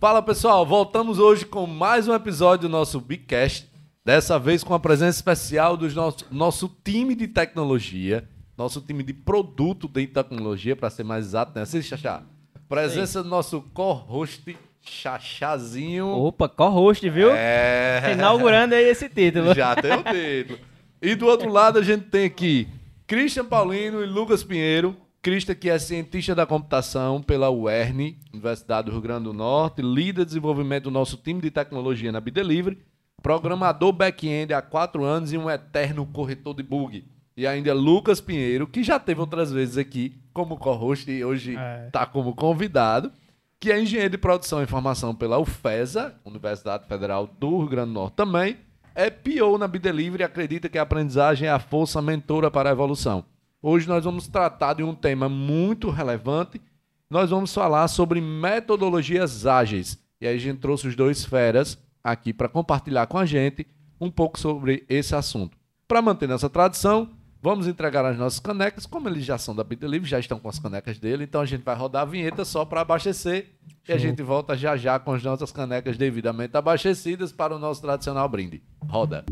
Fala pessoal, voltamos hoje com mais um episódio do nosso Bigcast. Dessa vez com a presença especial do nosso, nosso time de tecnologia, nosso time de produto de tecnologia, para ser mais exato, né? Assim, Xaxá? Presença do nosso co-host Chachazinho. Opa, co-host, viu? É. Inaugurando aí esse título. Já tem o título. E do outro lado a gente tem aqui Christian Paulino e Lucas Pinheiro. Christian, que é cientista da computação pela UERN, Universidade do Rio Grande do Norte, líder de desenvolvimento do nosso time de tecnologia na Bidelivery, programador back-end há quatro anos e um eterno corretor de bug. E ainda Lucas Pinheiro, que já teve outras vezes aqui como co-host e hoje está É. como convidado, que é engenheiro de produção e informação pela UFESA, Universidade Federal do Rio Grande do Norte também, é PO na Bidelivery e acredita que a aprendizagem é a força mentora para a evolução. Hoje nós vamos tratar de um tema muito relevante. Nós vamos falar sobre metodologias ágeis. E aí a gente trouxe os dois feras aqui para compartilhar com a gente um pouco sobre esse assunto. Para manter nossa tradição, vamos entregar as nossas canecas, como eles já são da Bidelivery, já estão com as canecas dele, então a gente vai rodar a vinheta só para abastecer e a gente volta já já com as nossas canecas devidamente abastecidas para o nosso tradicional brinde. Roda.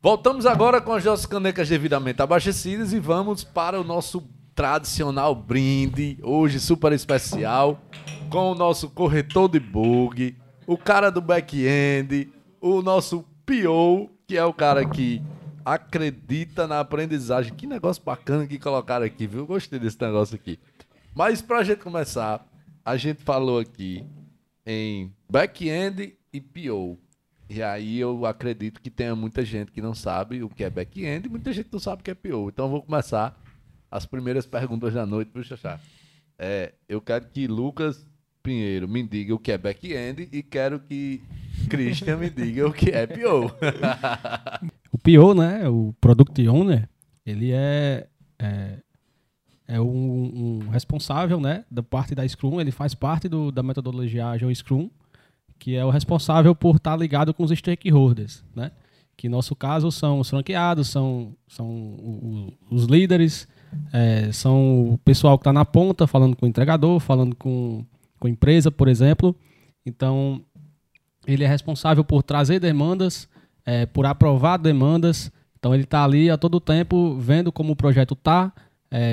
Voltamos agora com as nossas canecas devidamente abastecidas e vamos para o nosso tradicional brinde, hoje super especial, com o nosso corretor de bug, o cara do back-end, o nosso PO, que é o cara que acredita na aprendizagem. Que negócio bacana que colocaram aqui, viu? Gostei desse negócio aqui. Mas pra gente começar, a gente falou aqui em back-end e PO. E aí eu acredito que tenha muita gente que não sabe o que é back-end e muita gente não sabe o que é PO. Então eu vou começar as primeiras perguntas da noite, viu, Xaxá? É, eu quero que Lucas Pinheiro me diga o que é back-end e quero que Christian me diga o que é PO. O PO, né, o Product Owner, ele é, é, é um, um responsável, né, da parte da Scrum, ele faz parte do, da metodologia Agile Scrum, que é o responsável por estar ligado com os stakeholders, né, que no nosso caso são os franqueados, são, são o- o- os líderes, é, são o pessoal que está na ponta, falando com o entregador, falando com, com a empresa, por exemplo. Então, ele é responsável por trazer demandas, é, por aprovar demandas. Então ele está ali a todo tempo vendo como o projeto está,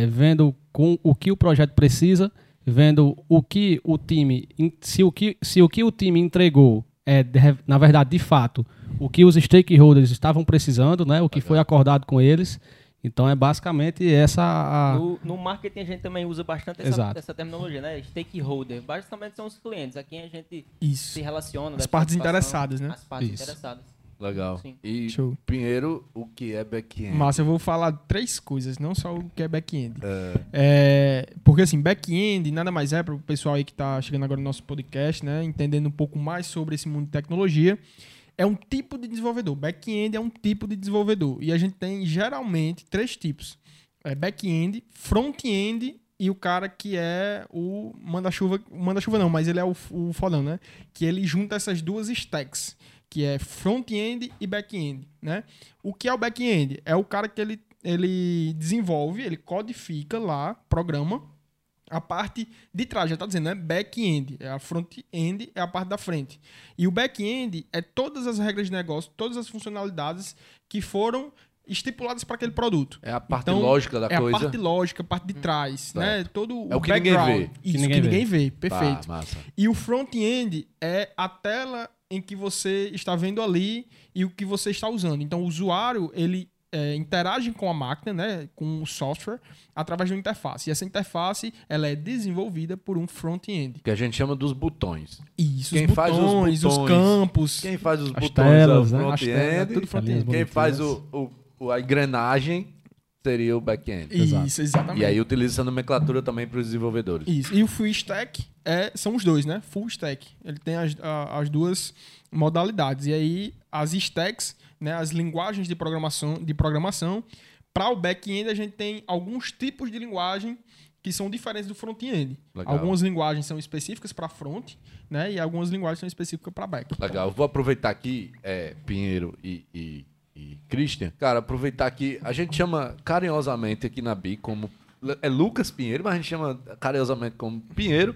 vendo com o que o projeto precisa, vendo o que o time, se o que, se o, que o time entregou é, na verdade, de fato, o que os stakeholders estavam precisando, né, o que foi acordado com eles. Então é basicamente essa a, No, no marketing a gente também usa bastante essa, essa terminologia, né? Stakeholder. Basicamente são os clientes, a quem a gente Isso. se relaciona. As partes interessadas, né? As partes Isso. interessadas. Legal. Sim. E Show. Pinheiro, o que é back-end? Massa, eu vou falar três coisas, não só o que é back-end. É, porque assim, back-end nada mais é para o pessoal aí que está chegando agora no nosso podcast, né, entendendo um pouco mais sobre esse mundo de tecnologia, é um tipo de desenvolvedor. Back-end é um tipo de desenvolvedor e a gente tem geralmente três tipos: é back-end, front-end e o cara que é o manda-chuva, manda-chuva não, mas ele é o, o fodão, né? Que ele junta essas duas stacks, que é front-end e back-end, né? O que é o back-end? É o cara que ele, ele desenvolve, ele codifica lá, programa a parte de trás, já tá dizendo, né? Back-end, é a front-end, é a parte da frente. E o back-end é todas as regras de negócio, todas as funcionalidades que foram estipuladas para aquele produto. É a parte Então, lógica da é coisa. a parte lógica, a parte de trás, né? Todo É o que ninguém background. vê. Isso, Que que ninguém ninguém, vê. vê. Perfeito. Tá, massa. E o front-end é a tela em que você está vendo ali e o que você está usando. Então, o usuário, ele é, interage com a máquina, né, com o software, através de uma interface. E essa interface, ela é desenvolvida por um front-end. Que a gente chama dos botões. Isso, Quem os faz os botões, os, botões? campos. Quem faz os As botões telas, é o né? As telas, front-end. tudo front-end. Quem Bonitinhas. faz o, o- o- a engrenagem seria o back-end. Isso, exatamente. E aí utiliza essa nomenclatura também para os desenvolvedores. Isso. E o full stack é, são os dois, né? Full stack. Ele tem as, a- as duas modalidades. E aí as stacks, né, as linguagens de programação, de programação, para o back-end a gente tem alguns tipos de linguagem que são diferentes do front-end. Algumas linguagens são específicas para front, né? E algumas linguagens são específicas para back. Legal. Vou aproveitar aqui, é, Pinheiro e, e, e Christian. Cara, aproveitar que a gente chama carinhosamente aqui na BI como é Lucas Pinheiro, mas a gente chama carinhosamente como Pinheiro.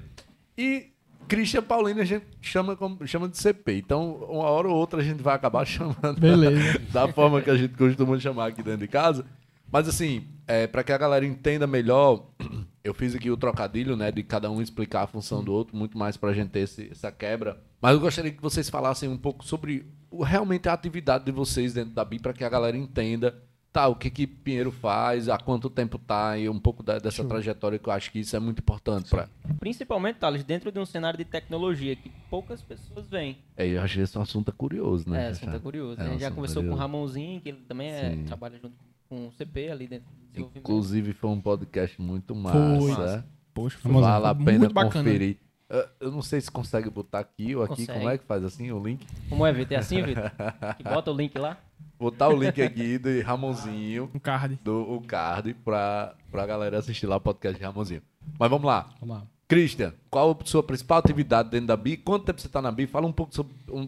E Christian Paulino a gente chama, como, chama de CP. Então, uma hora ou outra a gente vai acabar chamando Beleza. da forma que a gente costuma chamar aqui dentro de casa. Mas assim, é, para que a galera entenda melhor, eu fiz aqui o trocadilho, né, de cada um explicar a função do outro, muito mais pra gente ter esse- essa quebra. Mas eu gostaria que vocês falassem um pouco sobre realmente a atividade de vocês dentro da BI, para que a galera entenda, tá, o que que Pinheiro faz, há quanto tempo tá, e um pouco da- dessa trajetória que eu acho que isso é muito importante para Principalmente, Thales, dentro de um cenário de tecnologia que poucas pessoas veem. É, eu achei esse um assunto curioso, né? É, assunto é curioso. É a um gente já conversou com o curioso. Ramonzinho, que ele também é- trabalha junto com o CP ali dentro do desenvolvimento. Inclusive foi um podcast muito Foi. massa. Poxa, Vamos lá. Vale a pena bacana. conferir. Eu- Eu não sei se consegue botar aqui ou aqui. Consegue. Como é que faz assim o link? Como é, Vitor? É assim, Vitor? Que bota o link lá? Botar o link aqui de Ramonzinho, Um card. do o card, pra, pra galera assistir lá o podcast de Ramonzinho. Mas vamos lá. Vamos lá. Christian, qual a sua principal atividade dentro da BI? Quanto tempo você está na BI? Fala um pouco sobre um,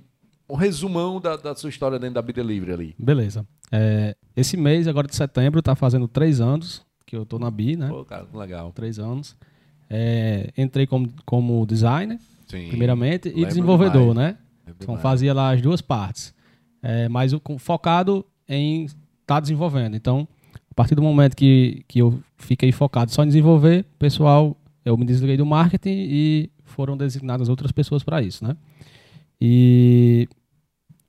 um resumão da, da sua história dentro da BI Delivery ali. Beleza. É, esse mês, agora de setembro, tá fazendo três anos que eu tô na BI, né? Pô, cara, que legal. Três anos. É, entrei como, como designer, Sim. primeiramente, e desenvolvedor, demais. né? Lembro Então demais. fazia lá as duas partes. É, mas o, focado em estar desenvolvendo. Então, a partir do momento que, que eu fiquei focado só em desenvolver, pessoal, eu me desliguei do marketing e foram designadas outras pessoas para isso, né? E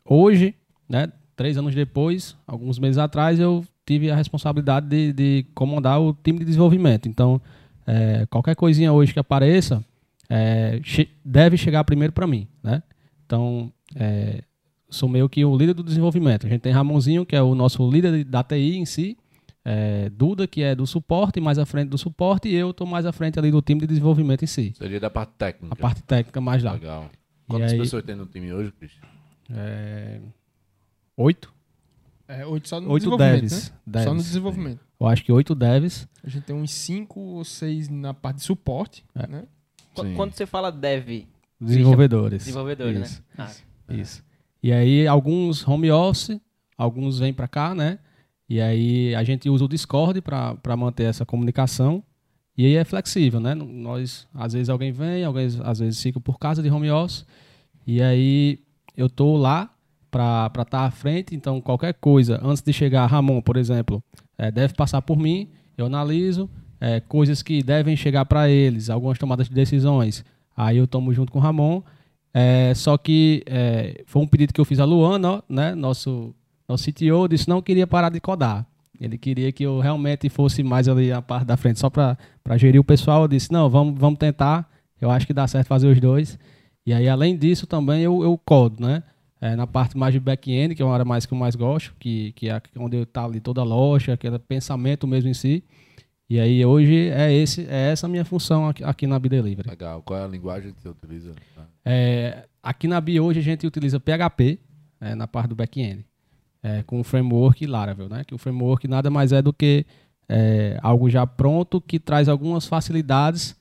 hoje, né, três anos depois, alguns meses atrás, eu tive a responsabilidade de, de comandar o time de desenvolvimento. Então, é, qualquer coisinha hoje que apareça, é, che- deve chegar primeiro para mim, né? Então, é, sou meio que o líder do desenvolvimento. A gente tem Ramonzinho, que é o nosso líder de- da TI em si, é, Duda, que é do suporte, mais à frente do suporte, e eu estou mais à frente ali do time de desenvolvimento em si. Seria da parte técnica. A parte técnica mais lá. Legal. Quantas aí- pessoas tem no time hoje, Christian? É, oito? É, oito só no Oito desenvolvimento, devs. né? devs. Só no desenvolvimento. Eu acho que oito devs. A gente tem uns cinco ou seis na parte de suporte, É. né? Sim. Quando você fala dev, Desenvolvedores. desenvolvedor, né? Isso. Ah, Isso. E aí, alguns home office, alguns vêm para cá, né? E aí, a gente usa o Discord para manter essa comunicação. E aí é flexível, né? Nós, às vezes alguém vem, alguém às vezes fica por casa de home office. E aí, eu tô lá para estar à frente. Então, qualquer coisa, antes de chegar, Ramon, por exemplo, eh, deve passar por mim. Eu analiso eh, coisas que devem chegar para eles, algumas tomadas de decisões. Aí eu tomo junto com o Ramon. É, só que é, foi um pedido que eu fiz a Luana, né? Nosso, nosso CTO disse não queria parar de codar. Ele queria que eu realmente fosse mais ali a parte da frente, só para gerir o pessoal. Eu disse, não, vamos, vamos tentar. Eu acho que dá certo fazer os dois. E aí, além disso, também eu, eu codo, né? É, na parte mais de back-end, que é uma área mais que eu mais gosto, que, que é onde eu tá ali toda a loja, aquele pensamento mesmo em si. E aí, hoje, é, esse, é essa a minha função aqui, aqui na B-Delivery. Legal. Qual é a linguagem que você utiliza? É, aqui na BI hoje a gente utiliza PHP é, na parte do back-end, é, com o framework Laravel, né? Que o framework nada mais é do que é, algo já pronto que traz algumas facilidades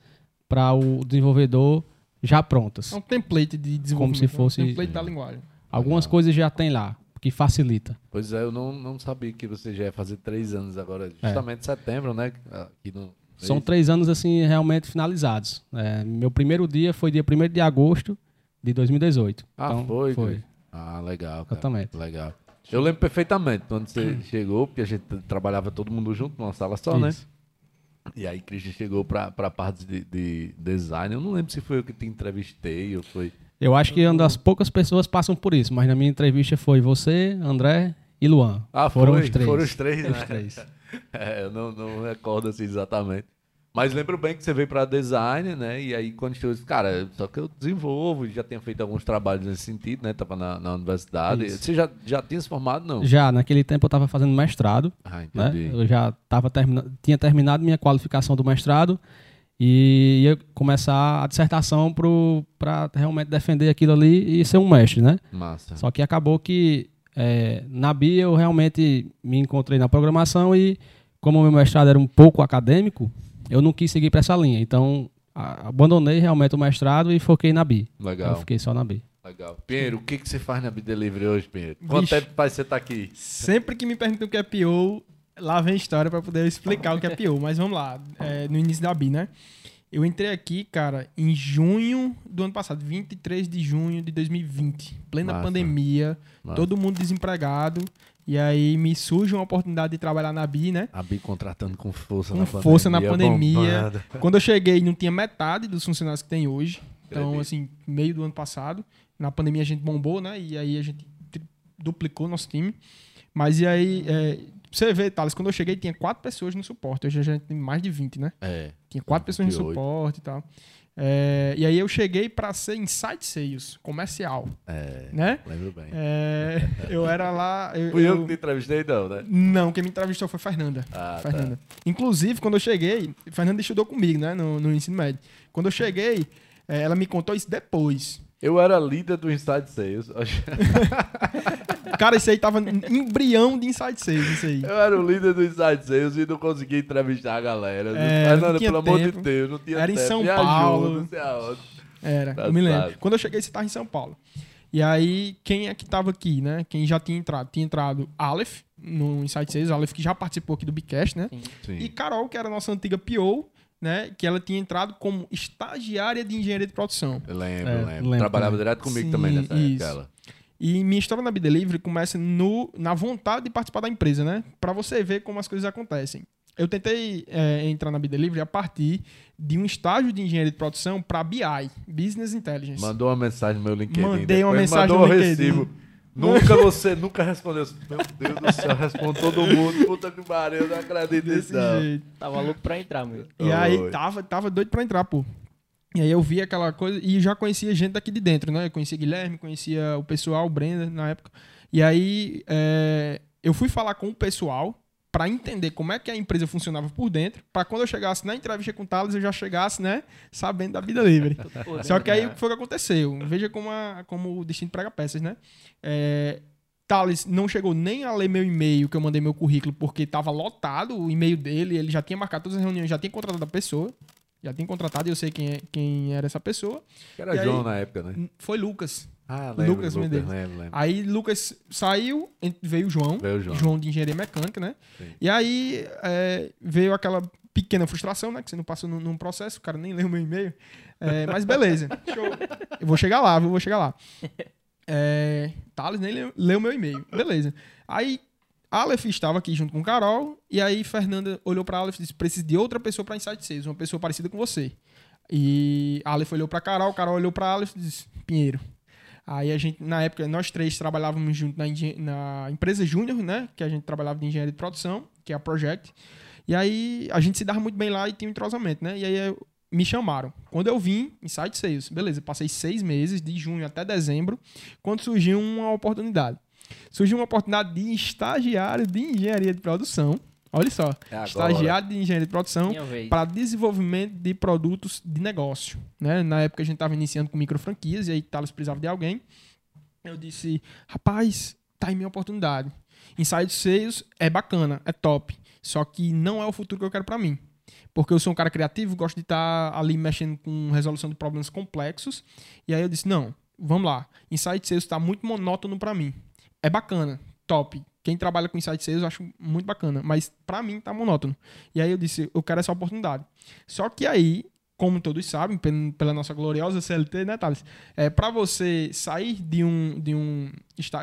para o desenvolvedor já prontas. É um template de desenvolvimento. se fosse- Um template da linguagem. Algumas coisas já tem lá, que facilita. Pois é, eu não, não sabia que você já ia fazer três anos agora, justamente em setembro, né? Aqui no, São três anos assim realmente finalizados. É, meu primeiro dia foi dia 1 de agosto de 2018. Ah, Então, foi? Foi. Cris? Ah, legal, cara. Exatamente. Legal. Eu lembro perfeitamente quando você chegou, porque a gente trabalhava todo mundo junto numa sala só, né? Isso. E aí Christian chegou pra, pra parte de, de design. Eu não lembro se foi eu que te entrevistei ou foi. Eu acho que uma das poucas pessoas passam por isso, mas na minha entrevista foi você, André e Luan. Ah, foram foi, os três. Foram os três, né? Os três. É, eu não, não recordo assim exatamente. Mas lembro bem que você veio pra design, né? E aí quando eu disse, cara, só que eu desenvolvo, já tinha feito alguns trabalhos nesse sentido, né? Tava na, na universidade. Isso. Você já, já tinha se formado, não? Já naquele tempo eu estava fazendo mestrado, Ah, né? entendi. Eu já tava termina... tinha terminado minha qualificação do mestrado e ia começar a dissertação para realmente defender aquilo ali e ser um mestre, né? Massa. Só que acabou que é, na BIA eu realmente me encontrei na programação e como o meu mestrado era um pouco acadêmico, eu não quis seguir para essa linha. Então a- abandonei realmente o mestrado e foquei na BI. Eu Legal. fiquei só na BI. Legal. Pinheiro, o que, que você faz na Bidelivery hoje, Pinheiro? Quanto Vixe. tempo faz você estar aqui? Sempre que me perguntam o que é PO, lá vem a história pra poder explicar o que é PO. Mas vamos lá, é, no início da BI, né? Eu entrei aqui, cara, em junho do ano passado, 23 de junho de 2020, plena Massa. pandemia, Massa. todo mundo desempregado. E aí me surge uma oportunidade de trabalhar na BI, né? A Bi contratando com força Com na força na pandemia. bombada. Quando eu cheguei, não tinha metade dos funcionários que tem hoje. Então, assim, meio do ano passado. Na pandemia a gente bombou, né? E aí a gente duplicou nosso time. Mas e aí, é, você ver, Thales, quando eu cheguei tinha quatro pessoas no suporte. Hoje a gente tem mais de 20, né? É. Tinha quatro pessoas no 28. suporte e tal. É, e aí eu cheguei pra ser Inside Sales, comercial, É. né? Lembro bem. É, eu era lá... Eu, Fui eu eu- que te entrevistei, não, né? Não, quem me entrevistou foi Fernanda. Ah, tá. Fernanda. Inclusive, quando eu cheguei, Fernanda estudou comigo, né, no, no ensino médio. Quando eu cheguei, eh, ela me contou isso depois. Eu era líder do Inside Sales. Cara, isso aí tava embrião de Inside Sales, isso aí. Eu era o líder do Inside Sales e não conseguia entrevistar a galera. É, Fernanda, não tinha pelo amor de tempo. Deus, não tinha Era em tempo. São Me Paulo. Ajuda, não. Era, Tá eu me lembro. sabe. Quando eu cheguei, você tava em São Paulo. E aí, quem é que tava aqui, né? Quem já tinha entrado? Tinha entrado Aleph, no Inside Sales, Aleph que já participou aqui do Bicast, né? Sim. E Carol, que era a nossa antiga PO, né? Que ela tinha entrado como estagiária de engenharia de produção. Eu lembro, É, lembro. lembro Trabalhava também. direto comigo Sim, também nessa isso. época. Ela. E minha história na Bidelivery começa no, na vontade de participar da empresa, né? Pra você ver como as coisas acontecem. Eu tentei é, entrar na Bidelivery a partir de um estágio de engenharia de produção para BI, Business Intelligence. Mandou uma mensagem no meu LinkedIn. Mandei uma depois mensagem mandou no o LinkedIn. recibo. Nunca você, nunca respondeu. Meu Deus do céu, responde todo mundo. Puta que pariu, eu não acredito Desse não. jeito. Tava louco pra entrar, meu. E aí Oi. tava, tava doido pra entrar, pô. E aí eu vi aquela coisa e já conhecia gente daqui de dentro, né? Eu conhecia Guilherme, conhecia o pessoal, o Brenda na época. E aí é, eu fui falar com o pessoal pra entender como é que a empresa funcionava por dentro, pra quando eu chegasse na entrevista com o Thales, eu já chegasse, né, sabendo da vida livre. Só que aí né? o que foi que aconteceu? Veja como, a- como o destino prega peças, né? É, Thales não chegou nem a ler meu e-mail, que eu mandei meu currículo, porque estava lotado o e-mail dele, ele já tinha marcado todas as reuniões, já tinha contratado a pessoa, já tinha contratado e eu sei quem, é- quem era essa pessoa. Que era E aí- João na época, né? Foi Lucas. Ah, lembro. Lucas Lucas, Medeiros. lembro, lembro. Aí Lucas saiu, veio o João, Veio o João. de engenharia mecânica, né? Sim. E aí é, veio aquela pequena frustração, né? Que você não passou num, num processo, o cara nem leu meu e-mail. É, mas beleza. Show. Eu vou chegar lá, viu? vou chegar lá. É, Thales nem leu, leu meu e-mail. Beleza. Aí Aleph estava aqui junto com Carol, e aí Fernanda olhou pra Aleph e disse: preciso de outra pessoa pra Insight Sales, uma pessoa parecida com você. E Aleph olhou pra Carol, Carol olhou pra Aleph e disse: Pinheiro. Aí a gente, na época, nós três trabalhávamos junto na, na empresa Júnior, né? Que a gente trabalhava de engenharia de produção, que é a Project. E aí a gente se dava muito bem lá e tinha um entrosamento, né? E aí eu- me chamaram. Quando eu vim, Insight Sales, beleza, passei seis meses, de junho até dezembro, quando surgiu uma oportunidade. Surgiu uma oportunidade de estagiário de engenharia de produção. Olha só, É estagiário de engenharia de produção para desenvolvimento de produtos de negócio. Né? Na época a gente estava iniciando com micro franquias e aí Thales precisava de alguém. Eu disse, rapaz, tá aí minha oportunidade. Inside Sales é bacana, é top. Só que não é o futuro que eu quero para mim. Porque eu sou um cara criativo, gosto de estar ali mexendo com resolução de problemas complexos. E aí eu disse, não, vamos lá. Inside Sales está muito monótono para mim. É bacana, top. Quem trabalha com Inside Sales eu acho muito bacana, mas para mim tá monótono. E aí eu disse, eu quero essa oportunidade. Só que aí, como todos sabem, pel- pela nossa gloriosa CLT, né, Thales? É, para você sair de um, de um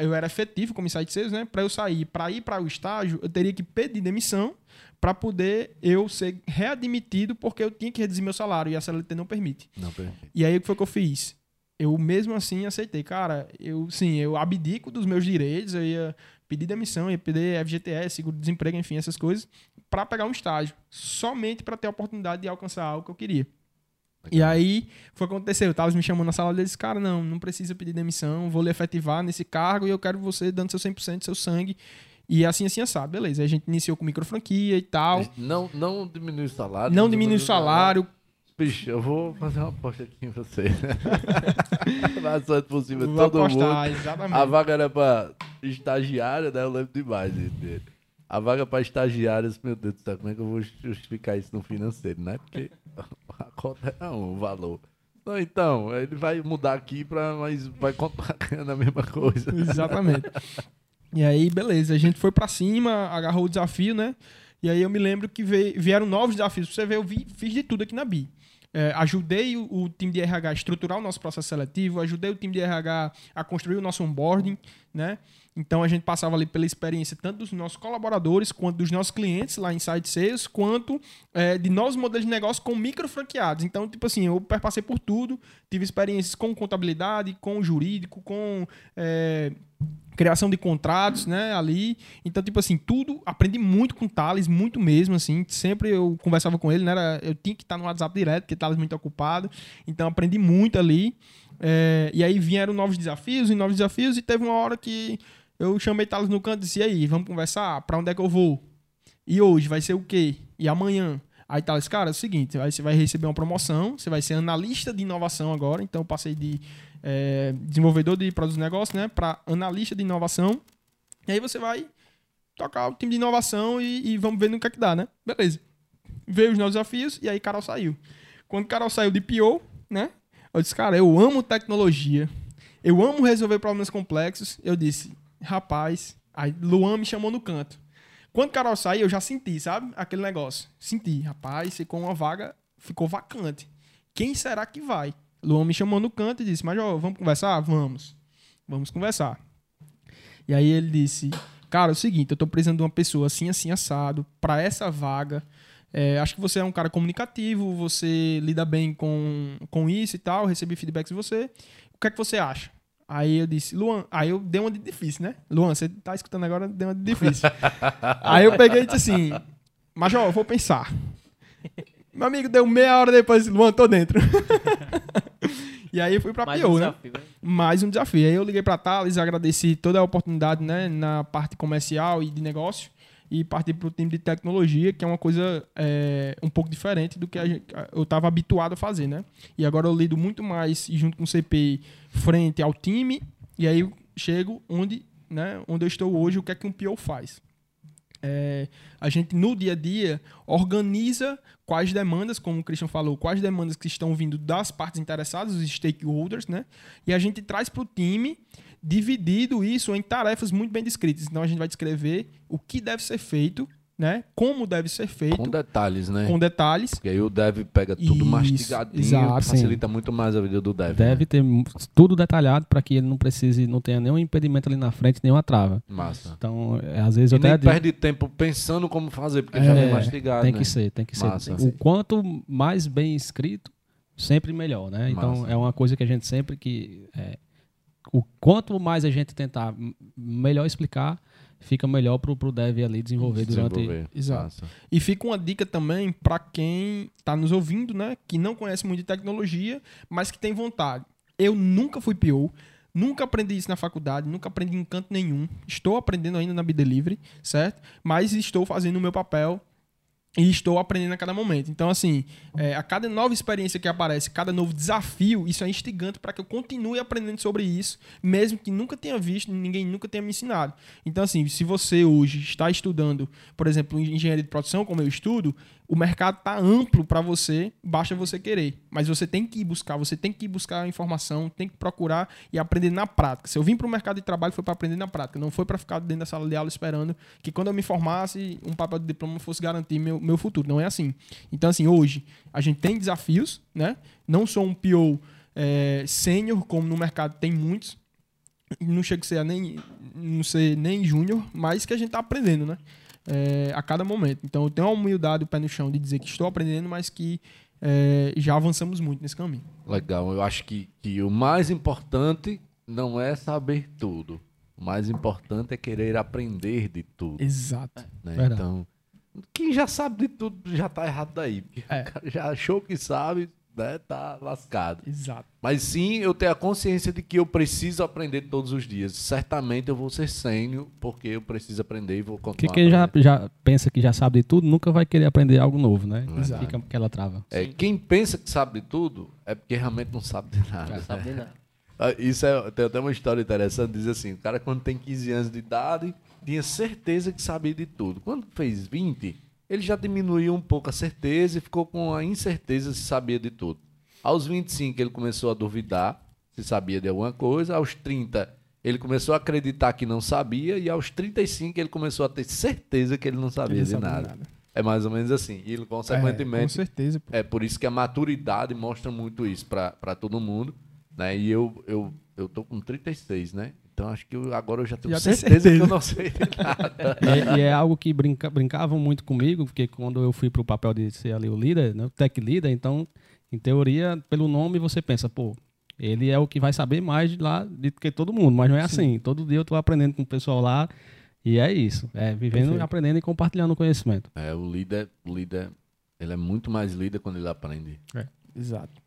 eu era efetivo como Inside Sales, né? Para eu sair, para ir para o estágio, eu teria que pedir demissão para poder eu ser readmitido, porque eu tinha que reduzir meu salário e a CLT não permite. Não, perfeito. E aí o que foi que eu fiz? Eu mesmo assim aceitei, cara, eu sim, eu abdico dos meus direitos, eu ia pedir demissão, ia pedir FGTS, seguro-desemprego, enfim, essas coisas, para pegar um estágio, somente para ter a oportunidade de alcançar algo que eu queria. E aí, foi o que aconteceu. O Thales me chamou na sala dele e disse: Cara, não, não precisa pedir demissão, vou lhe efetivar nesse cargo e eu quero você dando seu 100%, seu sangue. E assim, assim, assado. Beleza. A gente iniciou com micro franquia e tal. Não, não diminui o salário. Não diminui o salário. Bicho, eu vou fazer uma aposta aqui em você. Bastante possível, Vou todo mundo. apostar, exatamente. A vaga era pra estagiária, né? Eu lembro demais dele. A vaga pra estagiários, meu Deus do céu, como é que eu vou justificar isso no financeiro, né? Porque a conta é um valor. Não, então, ele vai mudar aqui, pra, mas vai contar ganhando a mesma coisa. Exatamente. E aí, beleza, a gente foi pra cima, agarrou o desafio, né? E aí eu me lembro que veio- vieram novos desafios. Você ver, eu vi- fiz de tudo aqui na BI. É, ajudei o, o time de RH a estruturar o nosso processo seletivo, ajudei o time de RH a construir o nosso onboarding, né? Então a gente passava ali pela experiência tanto dos nossos colaboradores, quanto dos nossos clientes lá em Site Sales, quanto é, de novos modelos de negócio com micro franqueados. Então, tipo assim, eu perpassei por tudo, tive experiências com contabilidade, com jurídico, com é, criação de contratos, né, ali. Então, tipo assim, tudo, aprendi muito com o Thales, muito mesmo, assim. Sempre eu conversava com ele, né, era, eu tinha que estar no WhatsApp direto, porque o Thales muito ocupado. Então, aprendi muito ali. É, e aí vieram novos desafios e novos desafios, e teve uma hora que eu chamei Thales no canto e disse, e aí, vamos conversar? Pra onde é que eu vou? E hoje vai ser o quê? E amanhã? Aí Thales, cara, é o seguinte, aí você vai receber uma promoção, você vai ser analista de inovação agora, então eu passei de é, desenvolvedor de produtos de negócio, né, para analista de inovação. E aí você vai tocar o time de inovação e, e vamos ver no que é que dá, né? Beleza. Veio os novos desafios e aí Carol saiu. Quando Carol saiu de PO, né? Eu disse, cara, eu amo tecnologia, eu amo resolver problemas complexos. Eu disse, rapaz, aí Luan me chamou no canto. Quando Carol saiu, eu já senti, sabe? Aquele negócio. Senti, rapaz, ficou uma vaga, ficou vacante. Quem será que vai? Luan me chamou no canto e disse, mas ó, vamos conversar? Vamos. Vamos conversar. E aí ele disse, cara, é o seguinte, eu tô precisando de uma pessoa assim, assim, assado, pra essa vaga. É, acho que você é um cara comunicativo, você lida bem com, com isso e tal, recebi feedbacks de você. O que é que você acha? Aí eu disse, Luan, aí eu dei uma de difícil, né? Luan, você tá escutando agora, deu uma de difícil. aí eu peguei e disse assim, mas ó, eu vou pensar. Meu amigo deu meia hora depois, disse, Luan, tô dentro. e aí eu fui pra Mais PO, um né? desafio, mais um desafio. Aí eu liguei para Thales, agradeci toda a oportunidade né, na parte comercial e de negócio e parti para o time de tecnologia, que é uma coisa é, um pouco diferente do que gente- eu estava habituado a fazer, né? E agora eu lido muito mais junto com o CPI frente ao time e aí chego onde, né, onde eu estou hoje, o que é que um PO faz. É, a gente no dia a dia organiza quais demandas, como o Christian falou, quais demandas que estão vindo das partes interessadas, os stakeholders, né? E a gente traz para o time dividido isso em tarefas muito bem descritas. Então a gente vai descrever o que deve ser feito, né? Como deve ser feito, Com com, detalhes, né? detalhes. Porque aí o dev pega tudo Isso, mastigadinho, exato, facilita muito mais a vida do dev. Deve né? ter tudo detalhado para que ele não precise, não tenha nenhum impedimento ali na frente, nenhuma trava. Massa. Então, é, às vezes eu E nem até digo, perde tempo pensando como fazer, porque já vem É, mastigado, tem né? que ser, tem que ser. Massa. O quanto mais bem escrito, sempre melhor, né? Então Massa. é uma coisa que a gente sempre que é, o quanto mais a gente tentar melhor explicar, fica melhor pro, pro dev ali desenvolver, durante Desenvolver. Exato. Massa. E fica uma dica também para quem está nos ouvindo, né? Que não conhece muito de tecnologia, mas que tem vontade. Eu nunca fui PO, nunca aprendi isso na faculdade, nunca aprendi em canto nenhum. Estou aprendendo ainda na Bidelivery, certo? Mas estou fazendo o meu papel e estou aprendendo a cada momento. Então, assim, é, a cada nova experiência que aparece, cada novo desafio, isso é instigante para que eu continue aprendendo sobre isso, mesmo que nunca tenha visto, ninguém nunca tenha me ensinado. Então, assim, se você hoje está estudando, por exemplo, engenharia de produção, como eu estudo, o mercado está amplo para você, basta você querer. Mas você tem que ir buscar, você tem que ir buscar a informação, tem que procurar e aprender na prática. Se eu vim para o mercado de trabalho, foi para aprender na prática, não foi para ficar dentro da sala de aula esperando que quando eu me formasse, um papel de diploma fosse garantir meu, meu futuro. Não é assim. Então, assim, hoje a gente tem desafios, né? Não sou um PO é, sênior, como no mercado tem muitos. Não chega a ser nem, não ser nem júnior, mas que a gente está aprendendo, né? É, a cada momento. Então eu tenho a humildade, o pé no chão de dizer que estou aprendendo, mas que é, já avançamos muito nesse caminho. Legal. Eu acho que, que o mais importante não é saber tudo. O mais importante é querer aprender de tudo. Exato. né? Então, quem já sabe de tudo já tá errado daí. Porque É. já achou que sabe, né? Tá lascado. Exato. Mas sim, eu tenho a consciência de que eu preciso aprender todos os dias. Certamente eu vou ser sênior, porque eu preciso aprender e vou Porque continuar. quem já, já pensa que já sabe de tudo, nunca vai querer aprender algo novo, né? Verdade. Fica aquela trava. É, quem pensa que sabe de tudo é porque realmente não sabe de nada. Não sabe de nada. Ah, Isso é, tem até uma história interessante, diz assim, o cara quando tem 15 anos de idade, tinha certeza que sabia de tudo. Quando fez 20, ele já diminuiu um pouco a certeza e ficou com a incerteza se sabia de tudo. Aos 25 ele começou a duvidar se sabia de alguma coisa, aos 30 ele começou a acreditar que não sabia e aos 35 ele começou a ter certeza que ele não sabia Ele de sabe nada. É mais ou menos assim. E ele, É, com consequentemente, certeza. pô. é por isso que a maturidade mostra muito isso pra todo mundo, né? E eu, eu, eu tô com 36, né? Então acho que eu- agora eu já tenho Já tem certeza, que certeza. eu não sei nada. E, é- e é algo que brinca- brincavam muito comigo, porque quando eu fui pro papel de ser ali o líder, né, o tech leader, então, em teoria, pelo nome você pensa, pô, ele é o que vai saber mais de lá do que todo mundo, mas não é assim. Todo dia eu tô aprendendo com o pessoal lá e é isso, é vivendo, Perfeito. aprendendo e compartilhando conhecimento. É, o líder, o líder, ele é muito mais líder quando ele aprende. Exato.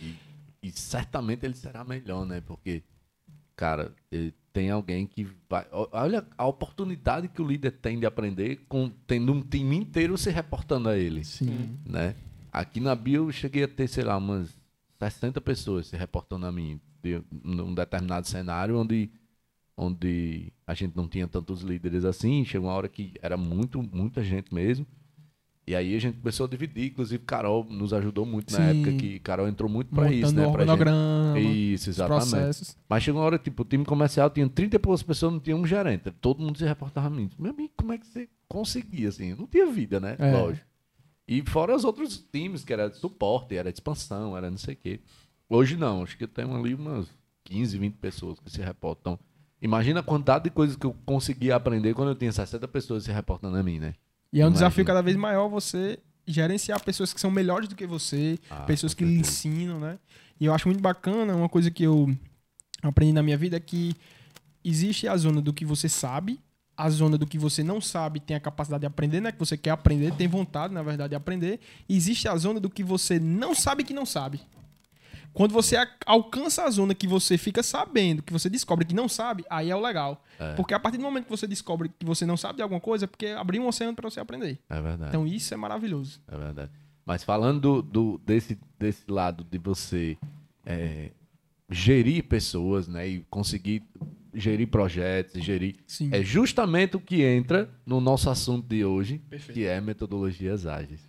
E, e certamente ele será melhor, né? Porque, cara, tem alguém que vai. Olha a oportunidade que o líder tem de aprender com tendo um time inteiro se reportando a ele, Sim. né? Aqui na Bio eu cheguei a ter, sei lá, umas 60 pessoas se reportando a mim de num determinado cenário onde onde a gente não tinha tantos líderes assim, chegou uma hora que era muito, muita gente mesmo. E aí a gente começou a dividir, inclusive Carol nos ajudou muito na Sim. época que Carol entrou muito pra isso, né, pra gente. Isso, exatamente. processos. Mas chegou uma hora, tipo, o time comercial tinha 30 e poucas pessoas, não tinha um gerente. Todo mundo se reportava a mim. Meu amigo, como é que você conseguia, assim? Não tinha vida, né? É. Lógico. E fora os outros times, que era de suporte, era de expansão, era não sei o quê. Hoje não, acho que tem ali umas 15, 20 pessoas que se reportam. Imagina a quantidade de coisas que eu conseguia aprender quando eu tinha 60 pessoas se reportando a mim, né? E é um Imagina. desafio cada vez maior você gerenciar pessoas que são melhores do que você, Ah, pessoas que lhe ensinam, né? E eu acho muito bacana, uma coisa que eu aprendi na minha vida é que existe a zona do que você sabe, a zona do que você não sabe, tem a capacidade de aprender, né? Que você quer aprender, tem vontade, na verdade, de aprender. E existe a zona do que você não sabe que não sabe. Quando você alcança a zona que você fica sabendo, que você descobre que não sabe, aí é o legal. É. Porque a partir do momento que você descobre que você não sabe de alguma coisa, é porque abriu um oceano para você aprender. É verdade. Então isso é maravilhoso. É verdade. Mas falando do, do- desse, desse lado de você é, gerir pessoas, né? E conseguir gerir projetos, gerir. Sim. É justamente o que entra no nosso assunto de hoje, Perfeito. que é metodologias ágeis.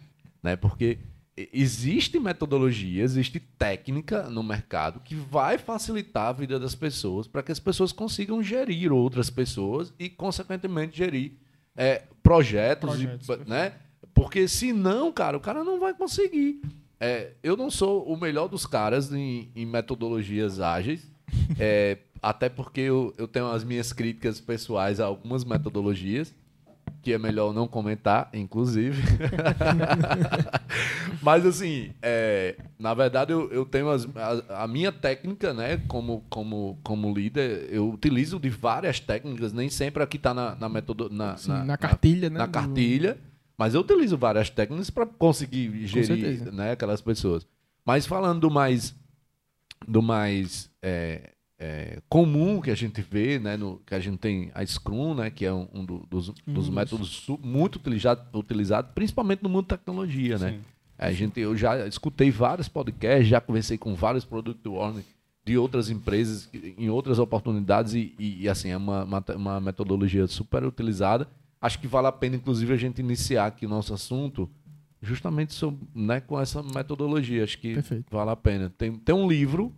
Né? Porque existe metodologia, existe técnica no mercado que vai facilitar a vida das pessoas para que as pessoas consigam gerir outras pessoas e, consequentemente, gerir é, projetos, Projetos, e, né? Porque senão, cara, o cara não vai conseguir. É, eu não sou o melhor dos caras em, em metodologias ágeis, é, até porque eu, eu tenho as minhas críticas pessoais a algumas metodologias, que é melhor não comentar, inclusive. Mas assim, é, na verdade eu, eu tenho as- a, a minha técnica, né, como, como, como líder, eu utilizo de várias técnicas, nem sempre a que está na, na, metodo, na, Sim, na cartilha, né, Na cartilha, mas eu utilizo várias técnicas para conseguir gerir né, aquelas pessoas. Mas falando do mais, do mais é, é, comum que a gente vê, né, no, que a gente tem a Scrum, né, que é um, um do- dos, dos dos- métodos muito utilizado, utilizado, principalmente no mundo da tecnologia, né? A gente, eu já escutei vários podcasts, já conversei com vários product owners de outras empresas em outras oportunidades e, e, e, assim é uma, uma, uma metodologia super utilizada. Acho que vale a pena, inclusive, a gente iniciar aqui o nosso assunto justamente sobre, né, com essa metodologia. Acho que Perfeito. vale a pena. Tem, tem um livro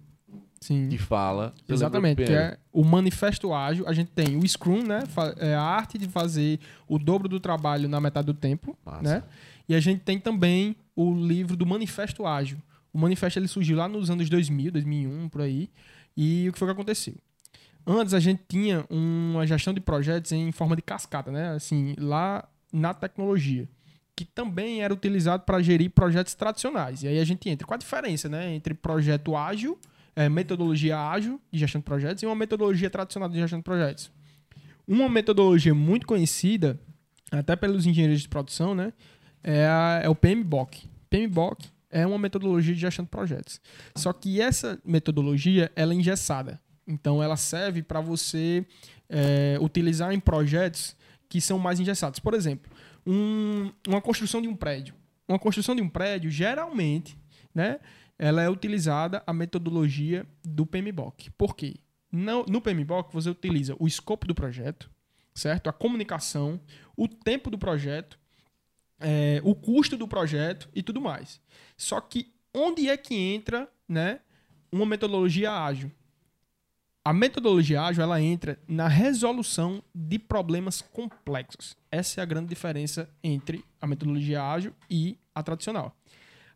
Sim. que fala. Exatamente, que é o manifesto ágil. A gente tem o Scrum, né? É a arte de fazer o dobro do trabalho na metade do tempo, Massa. né? E a gente tem também o livro do Manifesto Ágil. O manifesto ele surgiu lá nos anos 2000, 2001, por aí. E o que foi que aconteceu? Antes a gente tinha uma gestão de projetos em forma de cascata, né? Assim, lá na tecnologia, que também era utilizado para gerir projetos tradicionais. E aí a gente entra. Qual a diferença, né, entre projeto ágil, é, metodologia ágil de gestão de projetos e uma metodologia tradicional de gestão de projetos? Uma metodologia muito conhecida, até pelos engenheiros de produção, né, é, a- é o PMBOK. PMBOK é uma metodologia de gestão de projetos. Só que essa metodologia ela é engessada. Então ela serve para você é, utilizar em projetos que são mais engessados. Por exemplo, um- uma construção de um prédio. Uma construção de um prédio, geralmente, né, ela é utilizada a metodologia do PMBOK. Por quê? No, PMBOK você utiliza o escopo do projeto, certo? A comunicação, o tempo do projeto, é, o custo do projeto e tudo mais. Só que onde é que entra, né, uma metodologia ágil? A metodologia ágil ela entra na resolução de problemas complexos. Essa é a grande diferença entre a metodologia ágil e a tradicional.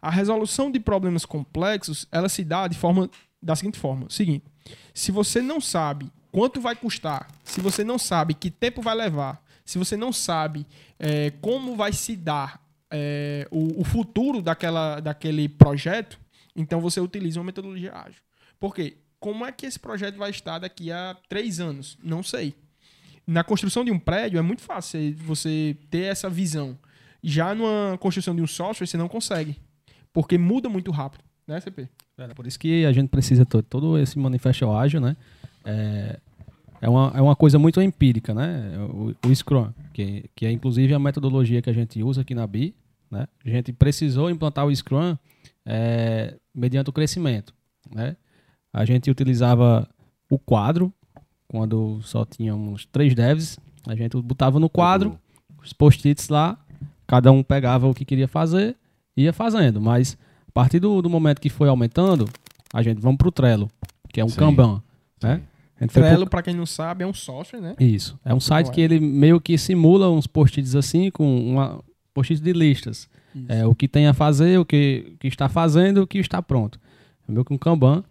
A resolução de problemas complexos, ela se dá de forma da seguinte forma: seguinte, se você não sabe quanto vai custar, se você não sabe que tempo vai levar, se você não sabe é, como vai se dar é, o, o, futuro daquela, daquele projeto, então você utiliza uma metodologia ágil. Por quê? Como é que esse projeto vai estar daqui a três anos? Não sei. Na construção de um prédio é muito fácil você ter essa visão. Já numa construção de um software, você não consegue. Porque muda muito rápido, né, CP? Por isso que a gente precisa todo, todo esse manifesto ágil, né? É, é, uma, é uma coisa muito empírica, né? O, o Scrum, que, que é inclusive a metodologia que a gente usa aqui na BI, né? A gente precisou implantar o Scrum é, mediante o crescimento, né? A gente utilizava o quadro, quando só tínhamos três devs, a gente botava no quadro, os post-its lá, cada um pegava o que queria fazer ia fazendo, mas a partir do, do momento que foi aumentando, a gente vamos para o Trello, que é um Sim. Kanban, né? Trello, para quem não sabe, é um software, né? Isso. É um site que ele meio que simula uns post-its assim, com uma post-its de listas. É, o que tem a fazer, o que, que está fazendo, o que está pronto. É meio que um Kanban.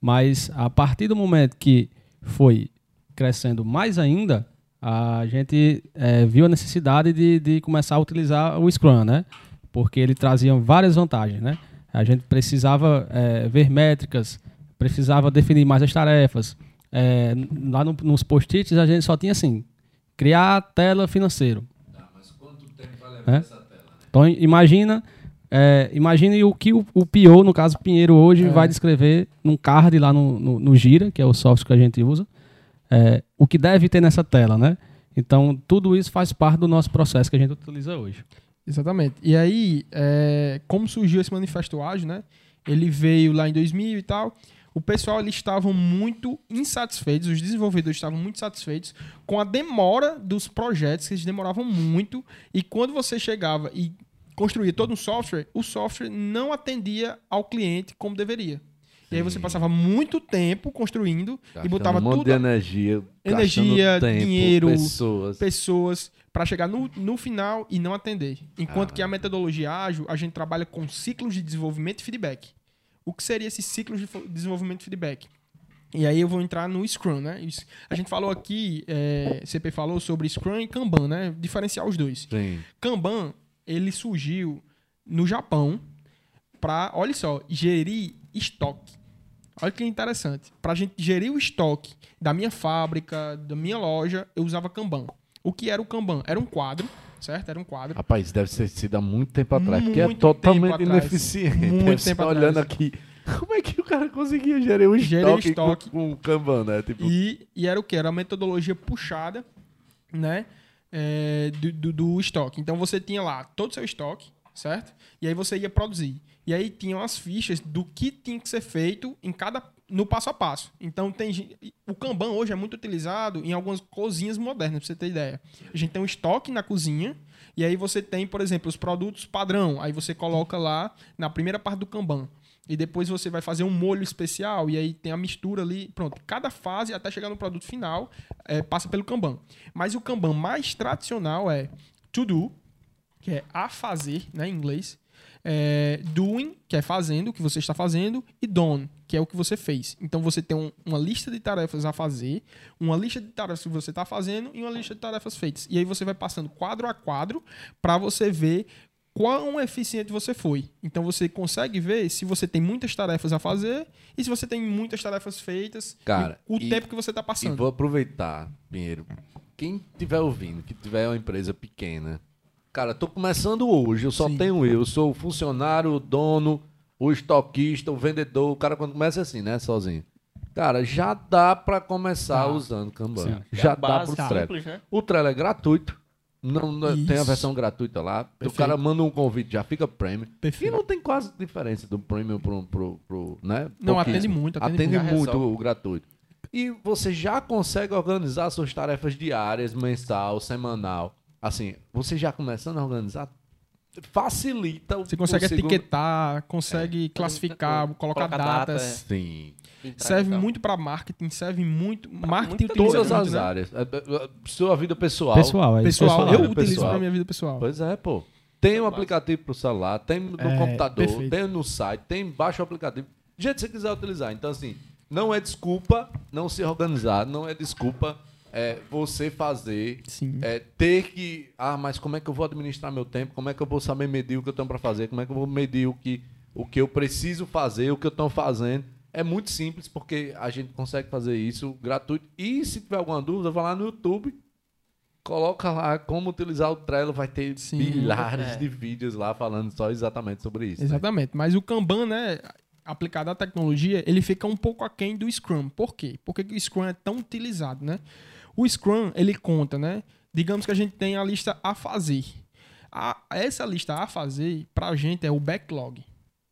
Mas a partir do momento que foi crescendo mais ainda, a gente é, viu a necessidade de, de começar a utilizar o Scrum, né? Porque ele trazia várias vantagens, né? A gente precisava é, ver métricas, precisava definir mais as tarefas. É, lá no, nos post-its a gente só tinha assim, criar tela financeiro. Tá, mas quanto tempo vai levar é? essa tela? Né? Então imagina, é, imagine o que o, o PO, no caso Pinheiro hoje, é. vai descrever num card lá no, no, no, Gira, que é o software que a gente usa, é, o que deve ter nessa tela, né? Então tudo isso faz parte do nosso processo que a gente utiliza hoje. Exatamente. E aí, é, como surgiu esse manifesto ágil, né? Ele veio lá em 2000 e tal. O pessoal eles estavam muito insatisfeitos, os desenvolvedores estavam muito satisfeitos com a demora dos projetos, que eles demoravam muito. E quando você chegava e construía todo um software, o software não atendia ao cliente como deveria. E aí você passava muito tempo construindo Gastando e botava um monte tudo. De energia, energia, tempo, dinheiro, pessoas. pessoas para chegar no, no final e não atender. Enquanto ah. que a metodologia ágil, a gente trabalha com ciclos de desenvolvimento e feedback. O que seria esse ciclo de desenvolvimento e feedback? E aí eu vou entrar no Scrum, né? A gente falou aqui, é, CP falou sobre Scrum e Kanban, né? Diferenciar os dois. Sim. Kanban, ele surgiu no Japão para, olha só, gerir estoque. Olha que interessante. Para a gente gerir o estoque da minha fábrica, da minha loja, eu usava Kanban. O que era o Kanban? Era um quadro, certo? Era um quadro. Rapaz, deve ter sido há muito tempo atrás, muito porque é totalmente ineficiente. Muito tempo atrás. olhando aqui. Como é que o cara conseguia gerir o estoque, estoque com, o Kanban, né? Tipo... E, e era o que? Era a metodologia puxada, né? É, do, do, do estoque. Então você tinha lá todo o seu estoque, certo? E aí você ia produzir. E aí tinham as fichas do que tinha que ser feito em cada no passo a passo. Então tem o Kanban hoje é muito utilizado em algumas cozinhas modernas, para você ter ideia. A gente tem um estoque na cozinha e aí você tem, por exemplo, os produtos padrão. Aí você coloca lá na primeira parte do Kanban. E depois você vai fazer um molho especial e aí tem a mistura ali. Pronto, cada fase até chegar no produto final é, passa pelo Kanban. Mas o Kanban mais tradicional é to do, que é a fazer, né, em inglês é, doing, que é fazendo o que você está fazendo, e done, que é o que você fez. Então você tem um, uma lista de tarefas a fazer, uma lista de tarefas que você está fazendo e uma lista de tarefas feitas. E aí você vai passando quadro a quadro para você ver quão eficiente você foi. Então você consegue ver se você tem muitas tarefas a fazer e se você tem muitas tarefas feitas, Cara, o e, tempo que você está passando. E vou aproveitar, Pinheiro. Quem estiver ouvindo, que tiver uma empresa pequena, Cara, tô começando hoje, eu só Sim. tenho eu. Eu sou o funcionário, o dono, o estoquista, o vendedor. O cara quando começa é assim, né, sozinho. Cara, já dá para começar tá. usando Kanban. Sim. Já é dá pro Trello. Simples, né? O Trello é gratuito. Não, não tem a versão gratuita lá. Perfeito. O cara manda um convite, já fica premium. Perfeito. E não tem quase diferença do premium pro, pro, pro né? Não, atende muito. Atende, atende muito, muito o gratuito. E você já consegue organizar suas tarefas diárias, mensal, semanal. Assim, você já começando a organizar, facilita o Você consegue o segundo- etiquetar, consegue classificar, coisa. colocar Colocar data, datas. Sim. Serve Então, muito para marketing, serve muito. Marketing muita utiliza Todas muito, as né? áreas. É, é, é, Sua vida pessoal. Pessoal, é eu Pessoal, falar. eu né? utilizo Pessoal. para minha vida pessoal. Pois é, pô. Tem um aplicativo pro celular, tem no É, computador, perfeito. tem no site, tem baixa o aplicativo. Do jeito que você quiser utilizar. Então, assim, não é desculpa não se organizar, não é desculpa é, você fazer, Sim. é, ter que. Ah, mas como é que eu vou administrar meu tempo? Como é que eu vou saber medir o que eu tenho para fazer? Como é que eu vou medir o que, o que eu preciso fazer, o que eu estou fazendo? É muito simples, porque a gente consegue fazer isso gratuito. E se tiver alguma dúvida, vai lá no YouTube, coloca lá como utilizar o Trello, vai ter Sim. milhares É. de vídeos lá falando só exatamente sobre isso. né? Exatamente. Mas o Kanban, né, aplicado à tecnologia, ele fica um pouco aquém do Scrum. Por quê? Porque o Scrum é tão utilizado, né? O Scrum, ele conta, né? Digamos que a gente tem a lista a fazer. A- essa lista a fazer, pra gente, é o backlog.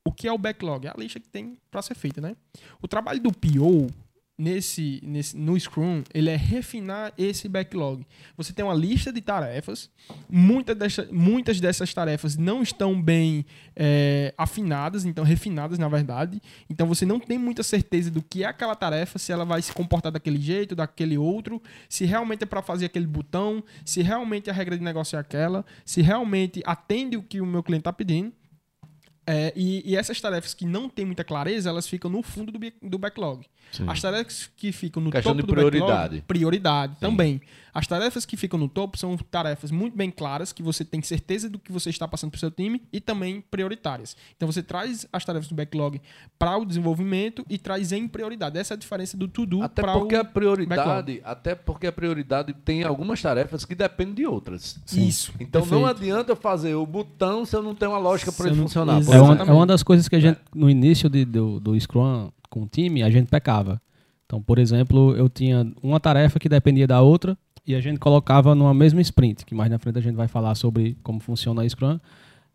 O que é o backlog? É a lista que tem para ser feita, né? O trabalho do PO nesse, nesse no Scrum, ele é refinar esse backlog. Você tem uma lista de tarefas, muitas dessas, muitas dessas tarefas não estão bem é, afinadas, então refinadas na verdade. Então você não tem muita certeza do que é aquela tarefa, se ela vai se comportar daquele jeito, daquele outro, se realmente é para fazer aquele botão, se realmente a regra de negócio é aquela, se realmente atende o que o meu cliente está pedindo. É, e, e essas tarefas que não tem muita clareza, elas ficam no fundo do, do backlog. As tarefas que ficam no Questão topo de prioridade. backlog, prioridade também. As tarefas que ficam no topo são tarefas muito bem claras, que você tem certeza do que você está passando para o seu time e também prioritárias. Então você traz as tarefas do backlog para o desenvolvimento e traz em prioridade. Essa é a diferença do to-do Até para porque o a prioridade, até porque a prioridade tem algumas tarefas que dependem de outras. Isso. Então não perfeito. adianta eu fazer o botão se eu não tenho uma lógica para ele não- funcionar. Exato. É uma, é uma das coisas que a gente, no início de- do, do Scrum com o time, a gente pecava. Então, por exemplo, eu tinha uma tarefa que dependia da outra e a gente colocava numa mesma sprint, que mais na frente a gente vai falar sobre como funciona a Scrum.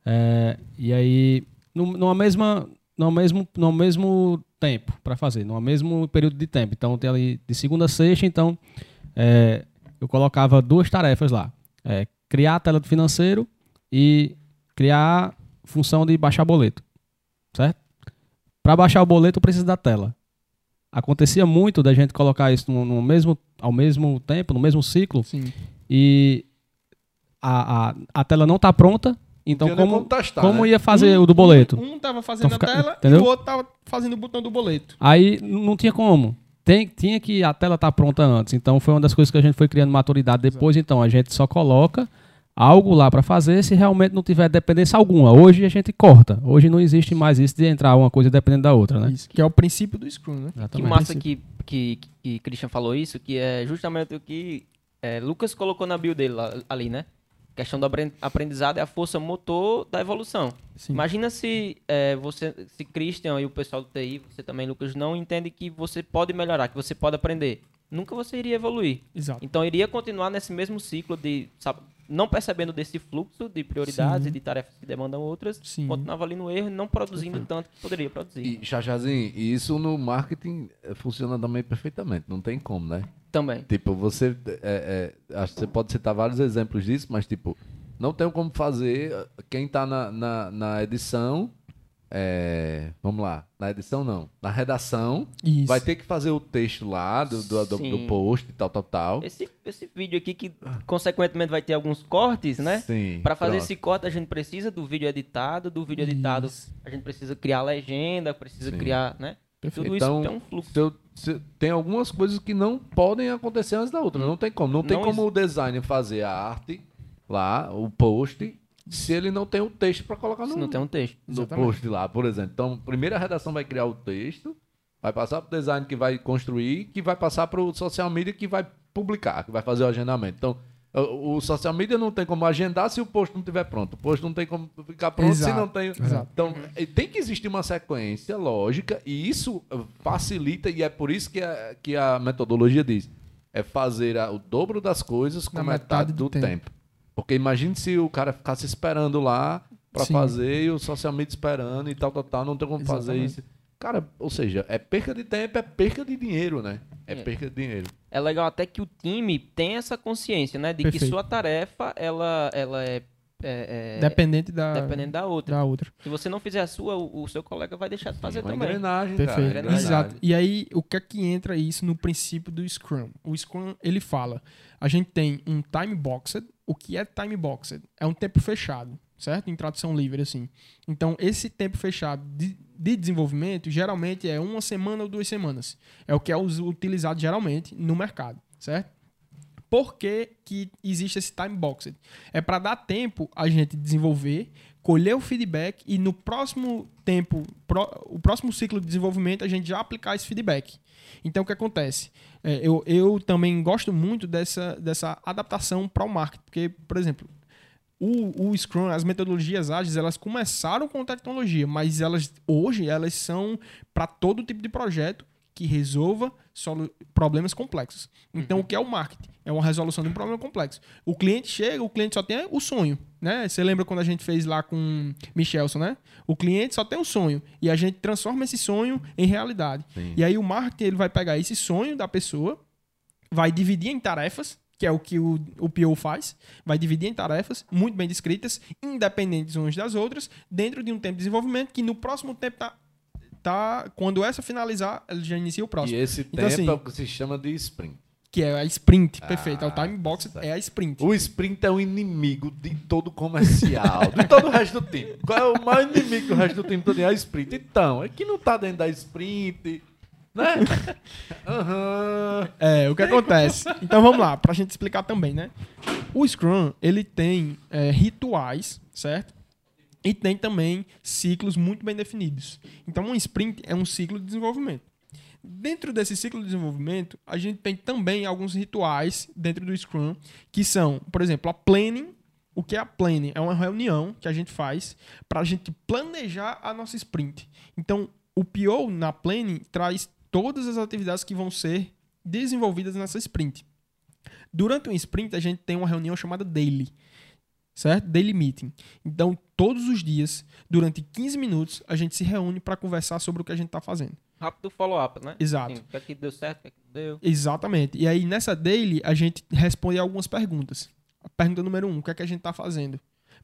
É, e aí, num- numa mesma, no mesmo, no mesmo tempo para fazer, no mesmo período de tempo. Então, tem ali de segunda a sexta, então é, eu colocava duas tarefas lá. É, criar a tela do financeiro e criar função de baixar boleto. Certo? Para baixar o boleto, eu preciso da tela. Acontecia muito da gente colocar isso no, no mesmo, ao mesmo tempo, no mesmo ciclo, Sim. e a, a, a tela não está pronta. Então, nem como, como testar, como né? ia fazer o do boleto? Um, um tava fazendo Então fica- a tela entendeu? e o outro tava fazendo o botão do boleto. Aí não tinha como. Tem, tinha que a tela estar pronta antes. Então foi uma das coisas que a gente foi criando maturidade depois. Então a gente só coloca algo lá para fazer se realmente não tiver dependência alguma. Hoje a gente corta. Hoje não existe mais isso de entrar uma coisa dependendo da outra, né? Isso, que é o princípio do Scrum, né? Que Exatamente. massa que, que, que Christian falou isso, que é justamente o que é, Lucas colocou na bio dele lá- ali, né? questão do apren- aprendizado é a força motor da evolução. Sim. Imagina se é, você, se Christian e o pessoal do TI, você também, Lucas, não entende que você pode melhorar, que você pode aprender. Nunca você iria evoluir. Exato. Então iria continuar nesse mesmo ciclo de, sabe, não percebendo desse fluxo de prioridades Sim. e de tarefas que demandam outras, Sim. continuava ali no erro e não produzindo tanto que poderia produzir. E, Chachazinho, e isso no marketing eh, funciona também perfeitamente, não tem como, né? Também. Tipo, você. é, é, acho que você pode citar vários exemplos disso, mas, tipo, não tem como fazer. Quem tá na, na, na edição. É, vamos lá. Na edição, não. Na redação. Isso. Vai ter que fazer o texto lá do, do, do- do post e tal, tal, tal. Esse, esse vídeo aqui que, consequentemente, vai ter alguns cortes, né? Sim. Para fazer pronto. esse corte, a gente precisa do vídeo editado. Do vídeo editado, Isso. a gente precisa criar legenda, precisa Sim. criar, né? Perfeito. Tudo Então, isso tem um fluxo. Se eu- se- tem algumas coisas que não podem acontecer antes da outra. Não tem como. Não tem Não como ex- o designer fazer a arte lá, o post, se ele não tem o texto para colocar no, Se não tem um texto. no Exatamente. post lá, por exemplo. Então, primeiro a redação vai criar o texto, vai passar para o design que vai construir, que vai passar para o social media que vai publicar, que vai fazer o agendamento. Então, o, o social media não tem como agendar se o post não estiver pronto. O post não tem como ficar pronto se Exato, não tem. exato. Então, tem que existir uma sequência lógica e isso facilita, e é por isso que a, que a metodologia diz: é fazer a- o dobro das coisas com Na metade, metade do, do tempo. tempo. Porque imagine se o cara ficasse esperando lá para Sim. fazer e o social media esperando e tal, tal, tal, não tem como fazer Exatamente. isso. Cara, ou seja, é perca de tempo, é perca de dinheiro, né? É, É. perca de dinheiro. É legal até que o time tem essa consciência, né? De que Perfeito. sua tarefa, ela, ela é é, é, Dependente da, dependendo da outra. da outra. Se você não fizer a sua, o, o seu colega vai deixar de fazer Uma também. engrenagem, Perfeito. cara. engrenagem. Exato. E aí, o que é que entra isso no princípio do Scrum? O Scrum, ele fala, a gente tem um time boxed. O que é time boxed? É um tempo fechado, certo? Em tradução livre, assim. Então, esse tempo fechado de, de desenvolvimento, geralmente é uma semana ou duas semanas. É o que é utilizado geralmente no mercado, certo? Por que, que existe esse time boxed? É para dar tempo a gente desenvolver, colher o feedback e no próximo tempo, pró- o próximo ciclo de desenvolvimento, a gente já aplicar esse feedback. Então, o que acontece? É, eu, eu também gosto muito dessa, dessa adaptação para o marketing, porque, por exemplo, o, o Scrum, as metodologias ágeis, elas começaram com tecnologia, mas elas hoje elas são para todo tipo de projeto que resolva problemas complexos. Então, o que é o marketing? É uma resolução de um problema complexo. O cliente chega, o cliente só tem o sonho, né? Você lembra quando a gente fez lá com Michelson, né? O cliente só tem o sonho e a gente transforma esse sonho em realidade. Sim. E aí o marketing ele vai pegar esse sonho da pessoa, vai dividir em tarefas, que é o que o, o PO faz, vai dividir em tarefas muito bem descritas, independentes umas das outras, dentro de um tempo de desenvolvimento que no próximo tempo tá, tá quando essa finalizar, ele já inicia o E próximo. esse Então, tempo assim, é o que se chama de sprint. Que é a sprint, Ah, perfeito. É o time box, é a sprint. O sprint é o inimigo de todo comercial, de todo o resto do time. Qual é o maior inimigo do resto do time todo? É a sprint. Então, é que não tá dentro da sprint, né? Aham. É, o que acontece? Então vamos lá, pra gente explicar também, né? O Scrum, ele tem é, rituais, certo? E tem também ciclos muito bem definidos. Então, um sprint é um ciclo de desenvolvimento. Dentro desse ciclo de desenvolvimento, a gente tem também alguns rituais dentro do Scrum, que são, por exemplo, a planning. O que é a planning? É uma reunião que a gente faz para a gente planejar a nossa sprint. Então, o PO na planning traz todas as atividades que vão ser desenvolvidas nessa sprint. Durante um sprint, a gente tem uma reunião chamada daily, certo? Daily meeting. Então, todos os dias, durante 15 minutos, a gente se reúne para conversar sobre o que a gente está fazendo. Rápido follow-up, né? Exato. Sim, o que é que deu certo, o que é que não deu. Exatamente. E aí, nessa daily, a gente responde algumas perguntas. A pergunta número um, o que é que a gente está fazendo?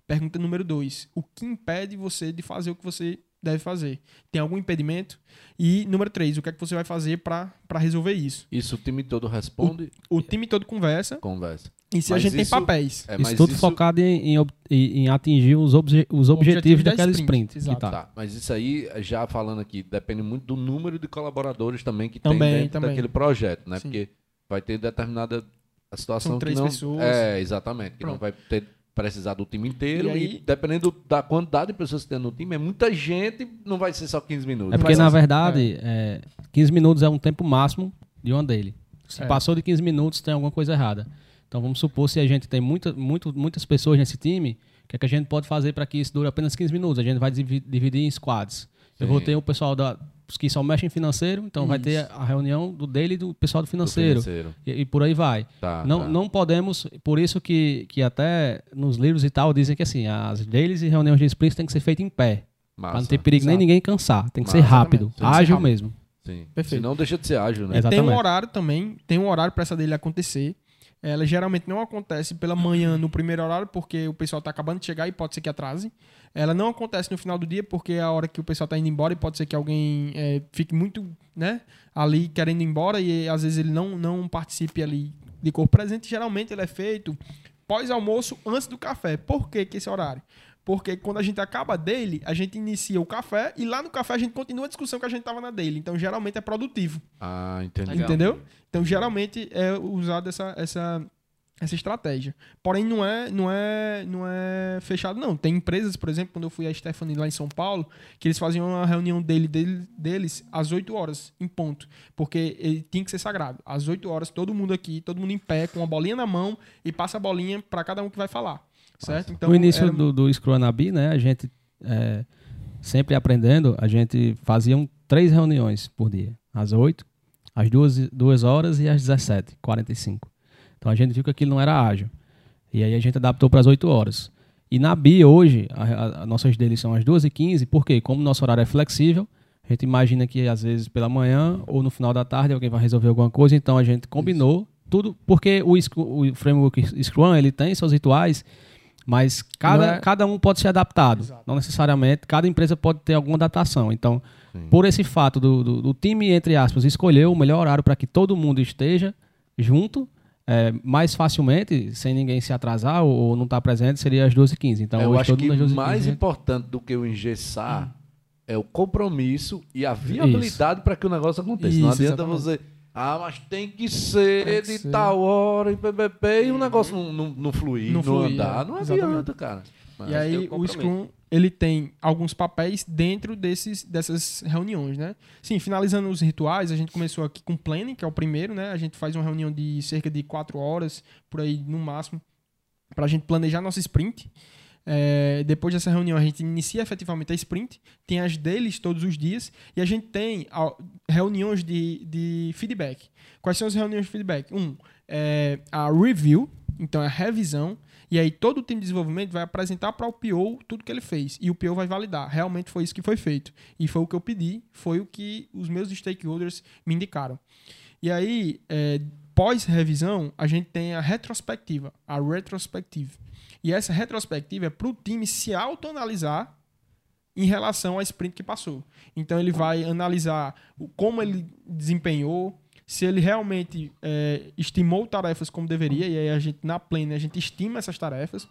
Pergunta número dois, o que impede você de fazer o que você deve fazer? Tem algum impedimento? E número três, o que é que você vai fazer para resolver isso? Isso o time todo responde, O time todo conversa conversa. E se a Mas gente isso- tem papéis. É, Isso mas tudo focado em, em em- atingir os, obje- os objetivos da daquela sprint, sprint. que tá. Tá, mas isso aí, já falando aqui, depende muito do número de colaboradores também que Também, tem dentro também. daquele projeto, né? Sim. Porque vai ter determinada a situação São que três não... pessoas. É, exatamente. Que não Pronto. vai ter precisar do time inteiro E e, aí- dependendo da quantidade de pessoas que tem no time, é muita gente, não vai ser só 15 minutos. É porque, Mas na assim, verdade, é, 15 minutos é um tempo máximo de uma dele. Se É. passou de 15 minutos, tem alguma coisa errada. Então, vamos supor se a gente tem muita, muito, muitas pessoas nesse time, o que, é que a gente pode fazer para que isso dure apenas 15 minutos? A gente vai divi- dividir em squads. Eu vou Sim. ter o pessoal da, os que só mexem em financeiro, então vai ter a reunião do dele e do pessoal do Do financeiro. financeiro. E, e por aí vai. Tá, não, tá. não podemos, por isso que, que até nos livros e tal dizem que assim, as dailies e reuniões de sprints tem que ser feitas em pé. Pra não ter perigo nem Exato. ninguém cansar. Tem que ser Massa. rápido, Exatamente. Tem que ser ágil rápido. mesmo. Sim. Perfeito. Senão deixa de ser ágil, né? Exato. Tem um Exatamente. horário também, tem um horário para essa dele acontecer. Ela geralmente não acontece pela manhã no primeiro horário, porque o pessoal tá acabando de chegar e pode ser que atrase. Ela não acontece no final do dia, porque é a hora que o pessoal tá indo embora e pode ser que alguém é, fique muito, né, ali querendo ir embora e às vezes ele não, não participe ali de corpo presente. Geralmente ele é feito pós-almoço, antes do café. Por que, que esse horário? Porque quando a gente acaba dele, a gente inicia o café e lá no café a gente continua a discussão que a gente tava na dele. Então geralmente é produtivo. Ah, entendi. Legal. Entendeu? Então, geralmente é usada essa, essa, essa estratégia. Porém, não é, não, é, não é fechado, não. Tem empresas, por exemplo, quando eu fui a Stephanie lá em São Paulo, que eles faziam uma reunião dele, dele- deles às 8 horas, em ponto. Porque ele tinha que ser sagrado. Às 8 horas, todo mundo aqui, todo mundo em pé, com a bolinha na mão, e passa a bolinha para cada um que vai falar. Certo? Então, no início era- do, do Scrum né, a gente é, sempre aprendendo, a gente fazia um- três reuniões por dia. Às 8, às 2, duas horas e às 17, 45. Então a gente viu que aquilo não era ágil. E aí a gente adaptou para as 8 horas. E na BI hoje, a, a- a- nossas deles são às 2 e 15 porque como o nosso horário é flexível, a gente imagina que às vezes pela manhã ou no final da tarde alguém vai resolver alguma coisa, então a gente combinou tudo, porque o, o framework Scrum ele tem seus rituais, Mas cada, Não é- cada um pode ser adaptado. Exato. Não necessariamente, cada empresa pode ter alguma adaptação. Então, por esse fato do, do, do time, entre aspas, escolher o melhor horário para que todo mundo esteja junto, é, mais facilmente, sem ninguém se atrasar ou, ou não estar presente, seria às 12h15. Então, eu acho que mundo às 12h15. mais importante do que o engessar é o compromisso e a viabilidade para que o negócio aconteça. não Isso, adianta exatamente. você. Ah, mas tem que ser Tem que de ser. tal hora e PPP e o negócio não, não, não fluir, Não não, fluir, andar. é. Não Exatamente. adianta, cara. Mas- E aí o. Scrum, ele tem alguns papéis dentro desses, dessas reuniões, né? Sim, finalizando os rituais, a gente começou aqui com planning, que é o primeiro, né? A gente faz uma reunião de cerca de quatro horas, por aí no máximo, para a gente planejar nossa sprint. É, depois dessa reunião, a gente inicia efetivamente a sprint, tem as deles todos os dias, e a gente tem reuniões de, de feedback. Quais são as reuniões de feedback? Um, é a review, então é a revisão, e aí todo o time de desenvolvimento vai apresentar para o PO tudo que ele fez, e o PO vai validar. Realmente foi isso que foi feito. E foi o que eu pedi, foi o que os meus stakeholders me indicaram. E aí, é, pós-revisão, a gente tem a retrospectiva, a retrospective. E essa retrospectiva é para o time se autoanalisar em relação à sprint que passou. Então ele vai analisar o- como ele desempenhou, se ele realmente é, estimou tarefas como deveria, e aí a gente, na plena, a gente estima essas tarefas.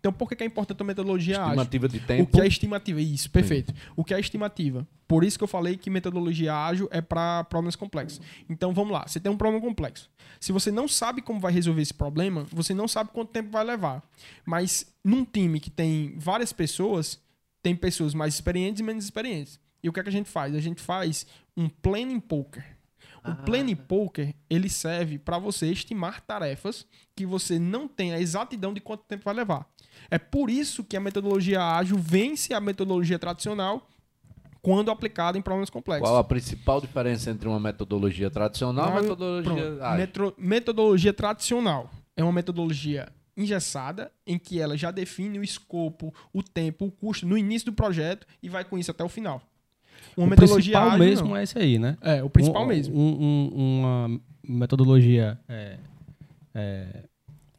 Então, por que que é importante a metodologia ágil? Estimativa de O tempo. que é estimativa? Isso, perfeito. O que é estimativa? Por isso que eu falei que metodologia ágil é para problemas complexos. Então vamos lá, você tem um problema complexo. Se você não sabe como vai resolver esse problema, você não sabe quanto tempo vai levar. Mas num time que tem várias pessoas, tem pessoas mais experientes e menos experientes. E o que é que a gente faz? A gente faz um planning poker. O planning poker, ele serve para você estimar tarefas que você não tem a exatidão de quanto tempo vai levar. É por isso que a metodologia ágil vence a metodologia tradicional quando aplicada em problemas complexos. Qual a principal diferença entre uma metodologia tradicional e uma Ah, metodologia pronto. ágil? Metodologia tradicional é uma metodologia engessada em que ela já define o escopo, o tempo, o custo no início do projeto e vai com isso até o final. Uma o metodologia principal ágil mesmo não. é esse aí, né? é o principal Um- mesmo. um- um- uma metodologia é, é,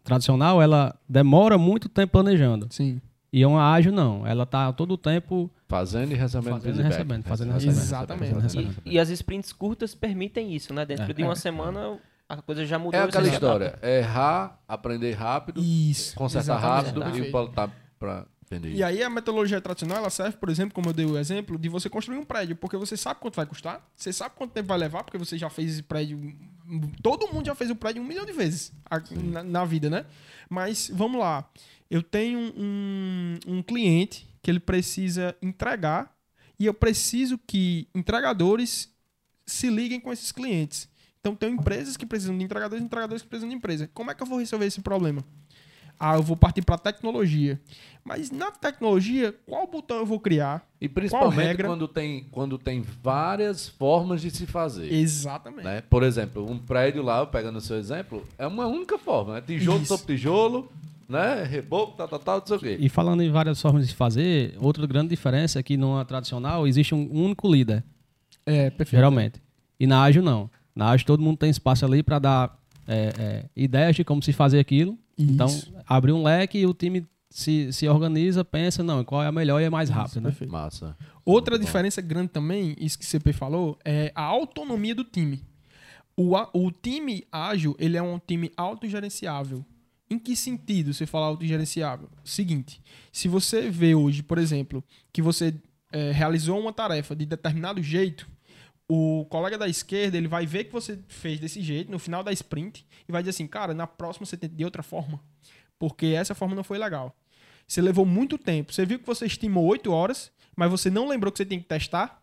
tradicional, ela demora muito tempo planejando. Sim. E uma ágil, não. Ela tá todo o tempo Fazendo e recebendo Fazendo e recebendo, fazendo e Recebendo, Exatamente. recebendo. E, e as sprints curtas permitem isso, né? Dentro É. de uma semana a coisa já mudou. É aquela história. Errar, aprender rápido, Isso. consertar rápido e voltar pra entender. E aí a metodologia tradicional, ela serve, por exemplo, como eu dei o exemplo, de você construir um prédio, porque você sabe quanto vai custar, você sabe quanto tempo vai levar, porque você já fez esse prédio. Todo mundo já fez o prédio um milhão de vezes na, na vida, né? Mas vamos lá. Eu tenho um, um cliente que ele precisa entregar e eu preciso que entregadores se liguem com esses clientes. Então, tem empresas que precisam de entregadores e entregadores que precisam de empresa. Como é que eu vou resolver esse problema? Ah, eu vou partir para tecnologia. Mas na tecnologia, qual botão eu vou criar? E principalmente regra? quando tem, quando tem várias formas de se fazer. Exatamente. Né? Por exemplo, um prédio lá, pegando o seu exemplo, é uma única forma. Né? Tijolo Isso. sobre tijolo, né? reboco, tal, tal, tal, não sei o quê. E falando em várias formas de fazer, outra grande diferença é que numa tradicional existe um único líder, É, perfeito. geralmente. E na ágil não. Na ágil todo mundo tem espaço ali para dar é, é, ideias de como se fazer aquilo. Isso. Então, abre um leque e o time se, se organiza, pensa, não, qual é a melhor e é mais rápido, né? Perfeito. Massa. Outra Muito bom. diferença grande também, isso que o CP falou, é a autonomia do time. O, o time ágil, ele é um time autogerenciável. Em que sentido você fala autogerenciável? Seguinte, se você vê hoje, por exemplo, que você eh, realizou uma tarefa de determinado jeito, o colega da esquerda ele vai ver que você fez desse jeito no final da sprint e vai dizer assim, cara, na próxima você tenta de outra forma, porque essa forma não foi legal. Você levou muito tempo. Você viu que você estimou 8 horas, mas você não lembrou que você tem que testar.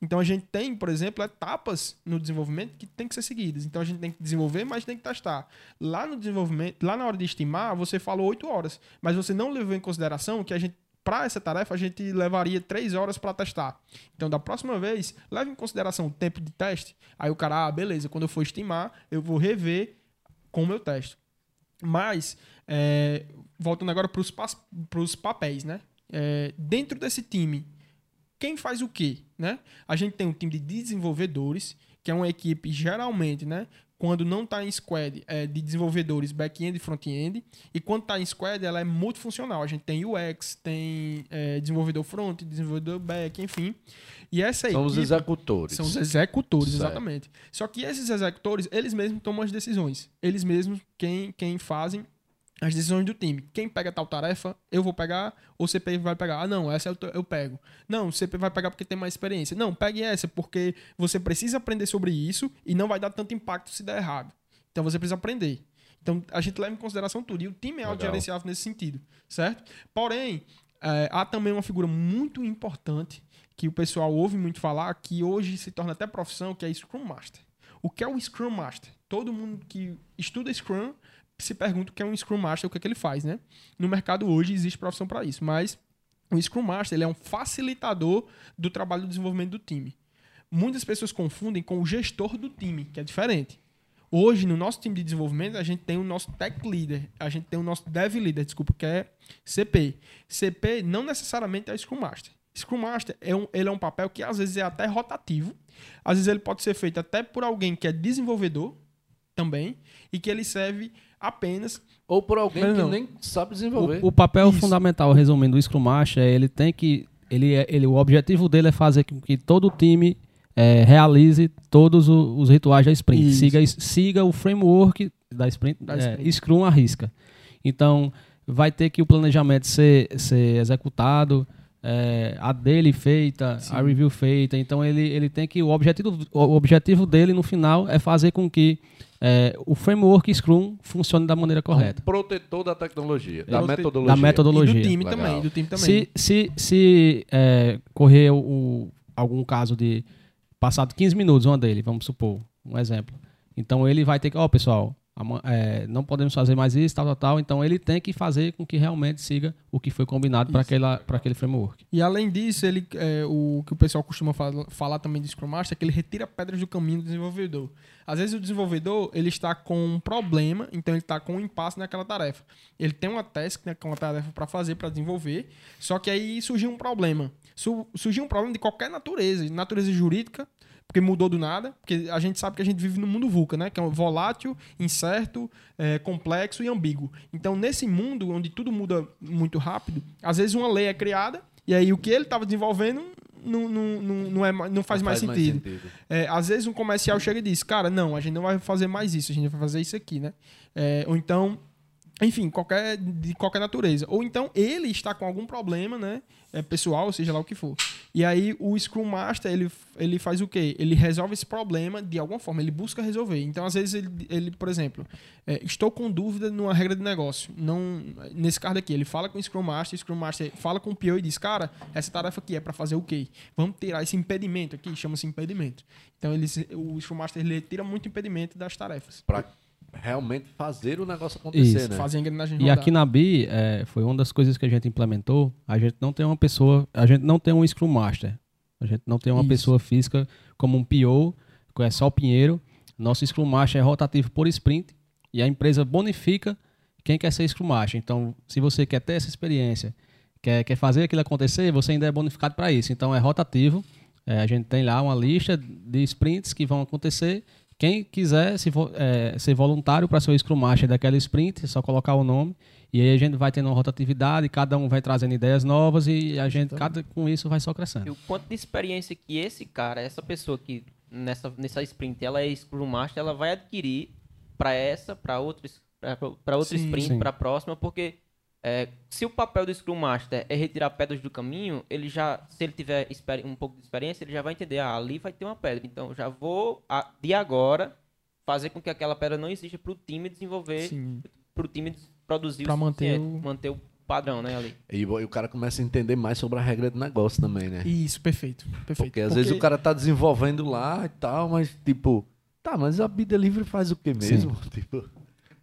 Então a gente tem, por exemplo, etapas no desenvolvimento que tem que ser seguidas. Então a gente tem que desenvolver, mas tem que testar. Lá no desenvolvimento, lá na hora de estimar, você falou 8 horas, mas você não levou em consideração que a gente para essa tarefa a gente levaria 3 horas para testar. Então da próxima vez, leve em consideração o tempo de teste. Aí o cara, ah, beleza, quando eu for estimar, eu vou rever como eu testo. Mas, é, voltando agora para os papéis, né? É, dentro desse time, quem faz o quê? Né? A gente tem um time de desenvolvedores, que é uma equipe geralmente né, quando não está em squad é de desenvolvedores back-end e front-end. E quando está em squad, ela é multifuncional. A gente tem UX, tem é, desenvolvedor front, desenvolvedor back, enfim. E essa São os executores. são os executores, Certo. exatamente. Só que esses executores, eles mesmos tomam as decisões. Eles mesmos quem, quem fazem as decisões do time. Quem pega tal tarefa, eu vou pegar, ou o CP vai pegar. Ah, não, essa eu, to- eu pego. Não, o CP vai pegar porque tem mais experiência. Não, pegue essa, porque você precisa aprender sobre isso e não vai dar tanto impacto se der errado. Então você precisa aprender. Então a gente leva em consideração tudo. E o time é autogerenciável nesse sentido, certo? Porém, é, há também uma figura muito importante que o pessoal ouve muito falar, que hoje se torna até profissão, que é Scrum Master. O que é o Scrum Master? Todo mundo que estuda Scrum se pergunta o que é um Scrum Master, o que é que ele faz, né? No mercado hoje existe profissão para isso, mas o Scrum Master ele é um facilitador do trabalho de desenvolvimento do time. Muitas pessoas confundem com o gestor do time, que é diferente. Hoje, no nosso time de desenvolvimento, a gente tem o nosso Tech Leader, a gente tem o nosso Dev Leader, desculpa, que é CP. CP não necessariamente é Scrum Master. Scrum Master é um, ele é um papel que às vezes é até rotativo, às vezes ele pode ser feito até por alguém que é desenvolvedor também, e que ele serve apenas Ou por alguém Mas que não. nem sabe desenvolver. O, o papel Isso. fundamental, resumindo, do Scrum Master, é ele tem que. Ele, é- ele, o objetivo dele é fazer com que todo o time é, realize todos o- os rituais da sprint. Isso. Siga, siga o framework da sprint, Da é, sprint. Scrum à risca. Então, vai ter que o planejamento ser, ser executado, é, a dele feita, Sim. a review feita. Então, ele, ele tem que. O objetivo, o objetivo dele no final é fazer com que é, o framework Scrum funcione da maneira correta. Um protetor da tecnologia, da Prote- metodologia. Da metodologia. e do time Legal. também, do time também. Se, se, se é, correr o- o- algum caso de passado 15 minutos, uma dele, vamos supor, um exemplo. Então ele vai ter que, ó, pessoal, ama- é, não podemos fazer mais isso, tal, tal, tal. Então ele tem que fazer com que realmente siga o que foi combinado para aquele framework. E além disso, ele, é, o que o pessoal costuma fala- falar também de Scrum Master é que ele retira pedras do caminho do desenvolvedor. Às vezes o desenvolvedor ele está com um problema, então ele está com um impasse naquela tarefa. Ele tem uma task, né, é uma tarefa para fazer, para desenvolver, só que aí surgiu um problema. Su- surgiu um problema de qualquer natureza, natureza jurídica, porque mudou do nada, porque a gente sabe que a gente vive no mundo VUCA, né? Que é um volátil, incerto, é, complexo e ambíguo. Então, nesse mundo onde tudo muda muito rápido, às vezes uma lei é criada e aí o que ele estava desenvolvendo não, não, não, não, é, não faz, mais, sentido. É, às vezes um comercial chega e diz, cara, não, a gente não vai fazer mais isso, a gente vai fazer isso aqui, né? É, ou então, enfim, qualquer, de qualquer natureza. Ou então ele está com algum problema, né? É, pessoal, seja lá o que for. E aí o Scrum Master, ele, ele faz o quê? Ele resolve esse problema de alguma forma, ele busca resolver. Então, às vezes, ele, ele por exemplo, é, estou com dúvida numa regra de negócio. Não, nesse caso aqui, ele fala com o Scrum Master, o Scrum Master fala com o PO e diz, cara, essa tarefa aqui é para fazer o quê? Vamos tirar esse impedimento aqui, chama-se impedimento. Então, ele, o Scrum Master ele tira muito impedimento das tarefas. Pra realmente fazer o negócio acontecer, Isso. né? Fazem a engrenagem E rodar. aqui na BI, é, foi uma das coisas que a gente implementou. A gente não tem uma pessoa, a gente não tem um Scrum Master. A gente não tem uma Isso. pessoa física como um PO, que é só o Pinheiro. Nosso Scrum Master é rotativo por sprint e a empresa bonifica quem quer ser Scrum Master. Então, se você quer ter essa experiência, quer, quer fazer aquilo acontecer, você ainda é bonificado para isso. Então, é rotativo. É, a gente tem lá uma lista de sprints que vão acontecer. Quem quiser se vo- é, ser voluntário para ser o Scrum Master daquela sprint, é só colocar o nome. E aí a gente vai tendo uma rotatividade, cada um vai trazendo ideias novas e a gente, cada, com isso, vai só E crescendo. o quanto de experiência que esse cara, essa pessoa que nessa, nessa sprint, ela é Scrum Master, ela vai adquirir para essa, para outra, para outra Sim, sprint, para a próxima, porque é, se o papel do Scrum Master é retirar pedras do caminho, ele já, se ele tiver um pouco de experiência, ele já vai entender, ah, ali vai ter uma pedra, então eu já vou de agora fazer com que aquela pedra não exista para o time desenvolver, Sim. para o time produzir Pra o manter o- manter o padrão, né, ali. E, o e o cara começa a entender mais sobre a regra do negócio também, né? Isso, perfeito. perfeito. Porque às vezes o cara tá desenvolvendo lá e tal, mas tipo, tá, mas a Bida Livre faz o que mesmo? Tipo,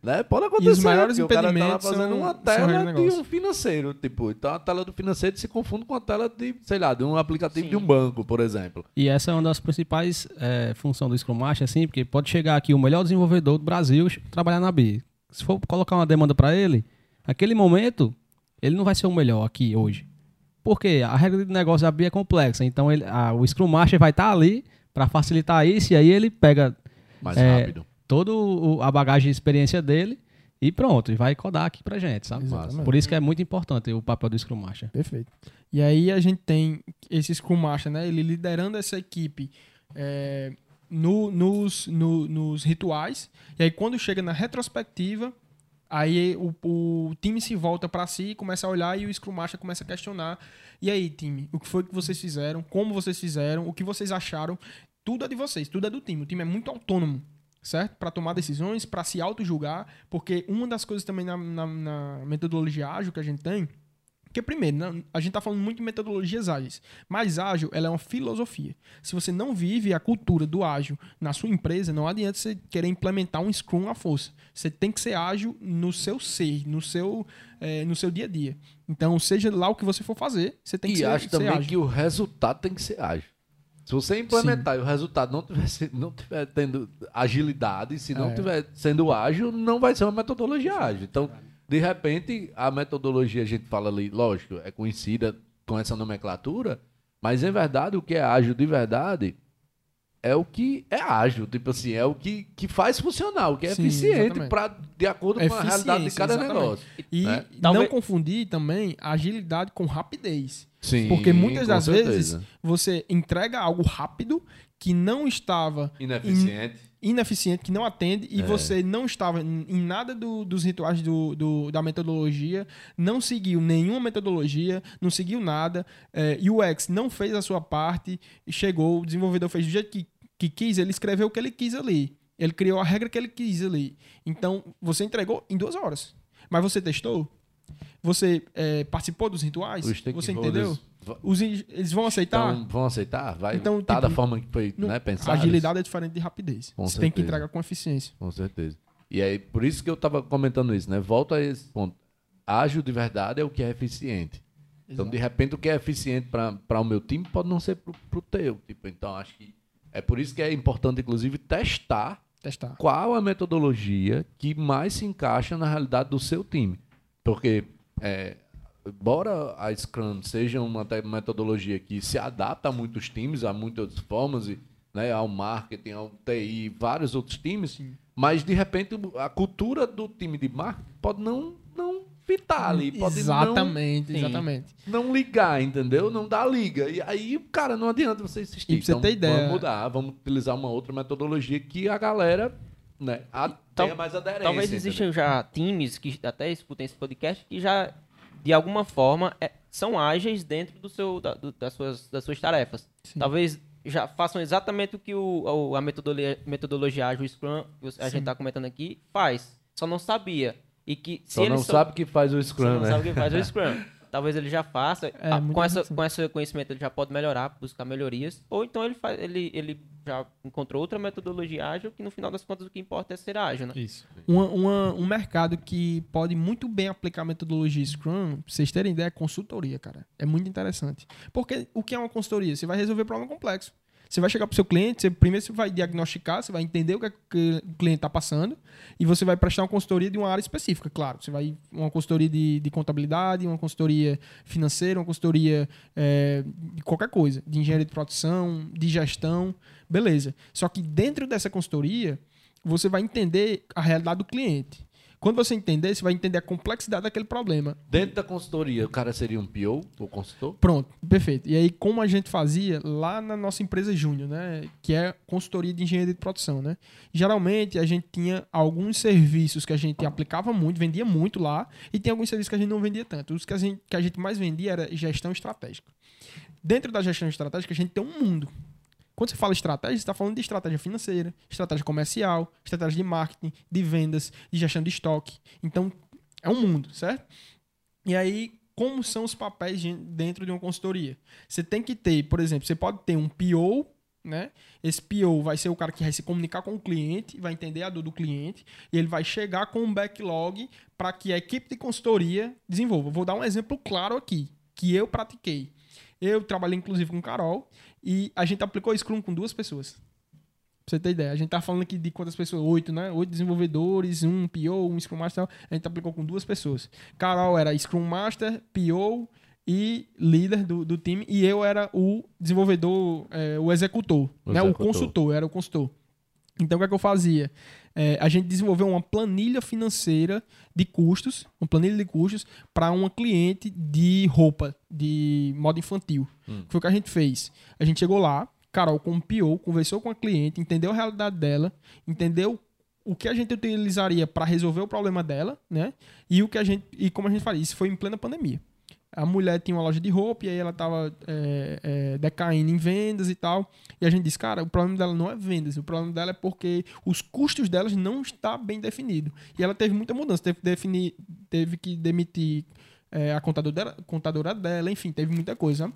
né? Pode acontecer. E os maiores porque o cara tá impedimentos fazendo uma tela de um financeiro, tipo, então a tela do financeiro se confunde com a tela de, sei lá, de um aplicativo Sim. de um banco, por exemplo. E essa é uma das principais é, funções do Scrum Master, assim, porque pode chegar aqui o melhor desenvolvedor do Brasil trabalhar na BI. Se for colocar uma demanda para ele, naquele momento, ele não vai ser o melhor aqui hoje. Porque a regra de negócio da BI é complexa. Então, ele, a- o Scrum Master vai estar ali para facilitar isso e aí ele pega Mais É, rápido. Toda a bagagem de experiência dele e pronto, e vai codar aqui pra gente, sabe? Exatamente. Por isso que é muito importante o papel do Scrum Master. Perfeito. E aí a gente tem esse Scrum Master, né? Ele liderando essa equipe é, no- nos, no- nos rituais. E aí quando chega na retrospectiva, aí o, o time se volta para si, começa a olhar e o Scrum Master começa a questionar. E aí, time, o que foi que vocês fizeram? Como vocês fizeram? O que vocês acharam? Tudo é de vocês, tudo é do time. O time é muito autônomo. Certo? Para tomar decisões, para se auto-julgar, porque uma das coisas também na- na- na metodologia ágil que a gente tem porque, primeiro, né, a gente está falando muito de metodologias ágeis, mas ágil ela é uma filosofia. Se você não vive a cultura do ágil na sua empresa, não adianta você querer implementar um Scrum à força. Você tem que ser ágil no seu ser, no seu, eh, no seu dia a dia. Então, seja lá o que você for fazer, você tem que e ser, acho ser também ágil. que o resultado tem que ser ágil. Se você implementar e o resultado não tiver, não tiver tendo agilidade, se não É. tiver sendo ágil, não vai ser uma metodologia ágil. Então, de repente, a metodologia, a gente fala ali, lógico, é conhecida com essa nomenclatura, mas em verdade, o que é ágil de verdade é o que é ágil, tipo assim, é o que, que faz funcionar, o que é Sim, eficiente pra, de acordo com a realidade de cada exatamente. negócio. E né? não Talvez- confundir também agilidade com rapidez. Sim, Porque muitas das certeza. vezes você entrega algo rápido que não estava Ineficiente. ineficiente, que não atende, e É. você não estava em, nada do- dos rituais do, do- da metodologia, não seguiu nenhuma metodologia, não seguiu nada, é, e o X não fez a sua parte, e chegou, o desenvolvedor fez do jeito que, que quis, ele escreveu o que ele quis ali. Ele criou a regra que ele quis ali. Então, você entregou em duas horas. Mas você testou? Você é, participou dos rituais? Você entendeu? Os, eles vão aceitar? Então, vão aceitar? Vai Então, tá tipo, da forma que foi Não, né, pensado? agilidade é diferente de rapidez. Com você tem que certeza. entregar com eficiência. Com certeza. E aí, por isso que eu tava comentando isso, né? Volta a esse ponto. Ágil de verdade é o que é eficiente. Então, de repente, o que é eficiente para o meu time pode não ser pro, pro teu. Tipo, então, acho que é por isso que é importante, inclusive, testar Testar. qual a metodologia que mais se encaixa na realidade do seu time. Porque, é, embora a Scrum seja uma metodologia que se adapta a muitos times, a muitas formas, e, né, ao marketing, ao TI, vários outros times, mas de repente a cultura do time de marketing pode não, não fitar ali, pode exatamente, Sim. exatamente. não, não ligar, entendeu? Não dá liga. E aí, cara, não adianta você insistir. E pra você Então, ter ideia- Vamos mudar, vamos utilizar uma outra metodologia que a galera né, a, Tal- tenha mais aderência. Talvez existam já times que até escutem esse podcast que já, de alguma forma, é- são ágeis dentro do seu, da- do- das, suas, das suas tarefas. Sim. Talvez já façam exatamente o que o, o- a metodologia, metodologia ágil Scrum, que a gente está comentando aqui, faz. Só não sabia. E que se Só eles não sabe que faz o Você Scrum, não né? sabe o que faz o Scrum. Talvez ele já faça. É, Ah, muito com, essa, com esse conhecimento ele já pode melhorar, buscar melhorias. Ou então ele, faz, ele, ele já encontrou outra metodologia ágil, que no final das contas o que importa é ser ágil, né? Isso. Uma- uma- um mercado que pode muito bem aplicar a metodologia Scrum, pra vocês terem ideia, é consultoria, cara. É muito interessante. Porque o que é uma consultoria? Você vai resolver problema complexo. Você vai chegar pro seu cliente, você, primeiro você vai diagnosticar, você vai entender o que, é que o cliente está passando e você vai prestar uma consultoria de uma área específica, claro. Você vai uma consultoria de, de contabilidade, uma consultoria financeira, uma consultoria é, de qualquer coisa, de engenharia de produção, de gestão, beleza. Só que dentro dessa consultoria, você vai entender a realidade do cliente. Quando você entender, você vai entender a complexidade daquele problema. Dentro da consultoria, o cara seria um PO, o consultor? Pronto, perfeito. E aí, como a gente fazia lá na nossa empresa Júnior, né? Que é consultoria de engenharia de produção, né? Geralmente a gente tinha alguns serviços que a gente aplicava muito, vendia muito lá, e tem alguns serviços que a gente não vendia tanto. Os que a gente, que a gente mais vendia era gestão estratégica. Dentro da gestão estratégica, a gente tem um mundo. Quando você fala estratégia, você está falando de estratégia financeira, estratégia comercial, estratégia de marketing, de vendas, de gestão de estoque. Então, é um mundo, certo? E aí, como são os papéis de- dentro de uma consultoria? Você tem que ter, por exemplo, você pode ter um PO, né? Esse PO vai ser o cara que vai se comunicar com o cliente, vai entender a dor do cliente, e ele vai chegar com um backlog para que a equipe de consultoria desenvolva. Vou dar um exemplo claro aqui, que eu pratiquei. Eu trabalhei inclusive com Carol e a gente aplicou Scrum com duas pessoas. Pra você ter ideia, a gente tá falando aqui de quantas pessoas? Oito, né? Oito desenvolvedores, um PO, um Scrum Master. A gente aplicou com duas pessoas. Carol era Scrum Master, PO e líder do, do time. E eu era o desenvolvedor, é, o executor, O né? O executor. consultor, eu era o consultor. Então, o que é que eu fazia? É, a gente desenvolveu uma planilha financeira de custos, uma planilha de custos para uma cliente de roupa de moda infantil. Hum. Foi o que a gente fez. A gente chegou lá, Carol compiou, conversou com a cliente, entendeu a realidade dela, entendeu o que a gente utilizaria para resolver o problema dela, né? E o que a gente e como a gente faria, isso foi em plena pandemia. A mulher tinha uma loja de roupa e aí ela estava é, é, decaindo em vendas e tal. E a gente disse, cara, o problema dela não é vendas, o problema dela é porque os custos delas não está bem definido. E ela teve muita mudança, teve que, definir, teve que demitir é, a contadora dela, contadora dela, enfim, teve muita coisa.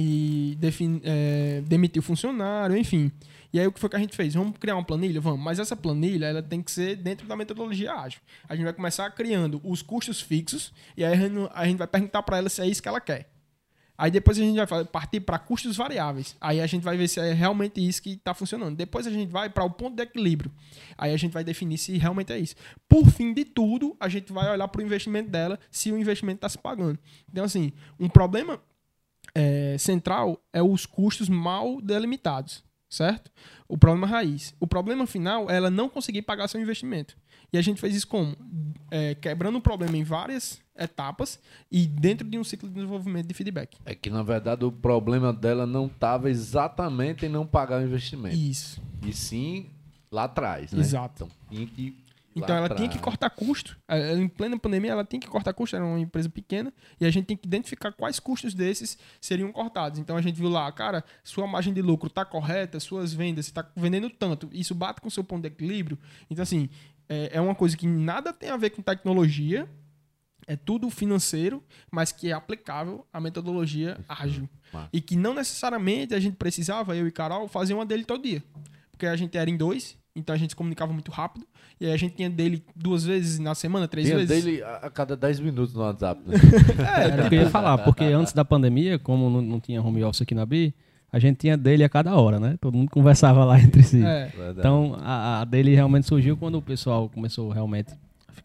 E é, demitiu funcionário, enfim. E aí o que foi que a gente fez? Vamos criar uma planilha? Vamos. Mas essa planilha ela tem que ser dentro da metodologia ágil. A gente vai começar criando os custos fixos e aí a gente vai perguntar para ela se é isso que ela quer. Aí depois a gente vai partir para custos variáveis. Aí a gente vai ver se é realmente isso que está funcionando. Depois a gente vai para o ponto de equilíbrio. Aí a gente vai definir se realmente é isso. Por fim de tudo, a gente vai olhar para o investimento dela, se o investimento está se pagando. Então, assim, um problema é, central é os custos mal delimitados, certo? O problema raiz. O problema final é ela não conseguir pagar seu investimento. E a gente fez isso como? É, quebrando o problema em várias etapas e dentro de um ciclo de desenvolvimento de feedback. É que, na verdade, o problema dela não estava exatamente em não pagar o investimento. Isso. E sim lá atrás, né? Exato. Então, tinha que Então ela tinha que cortar custo. Em plena pandemia, ela tinha que cortar custo. Era uma empresa pequena. E a gente tem que identificar quais custos desses seriam cortados. Então a gente viu lá, cara, sua margem de lucro está correta, suas vendas, você está vendendo tanto. Isso bate com o seu ponto de equilíbrio. Então, assim, é, é uma coisa que nada tem a ver com tecnologia. É tudo financeiro, mas que é aplicável à metodologia ágil. Massa. E que não necessariamente a gente precisava, eu e Carol, fazer uma dele todo dia. Porque a gente era em dois, então a gente se comunicava muito rápido. E aí a gente tinha dele duas vezes na semana, três Tinha vezes. dele a a cada 10 minutos no WhatsApp. Né? Era o que eu ia falar, porque antes da pandemia, como não, não tinha home office aqui na BI, a gente tinha dele a cada hora, né? Todo mundo conversava lá entre si. É. Então, a, a dele realmente surgiu quando o pessoal começou realmente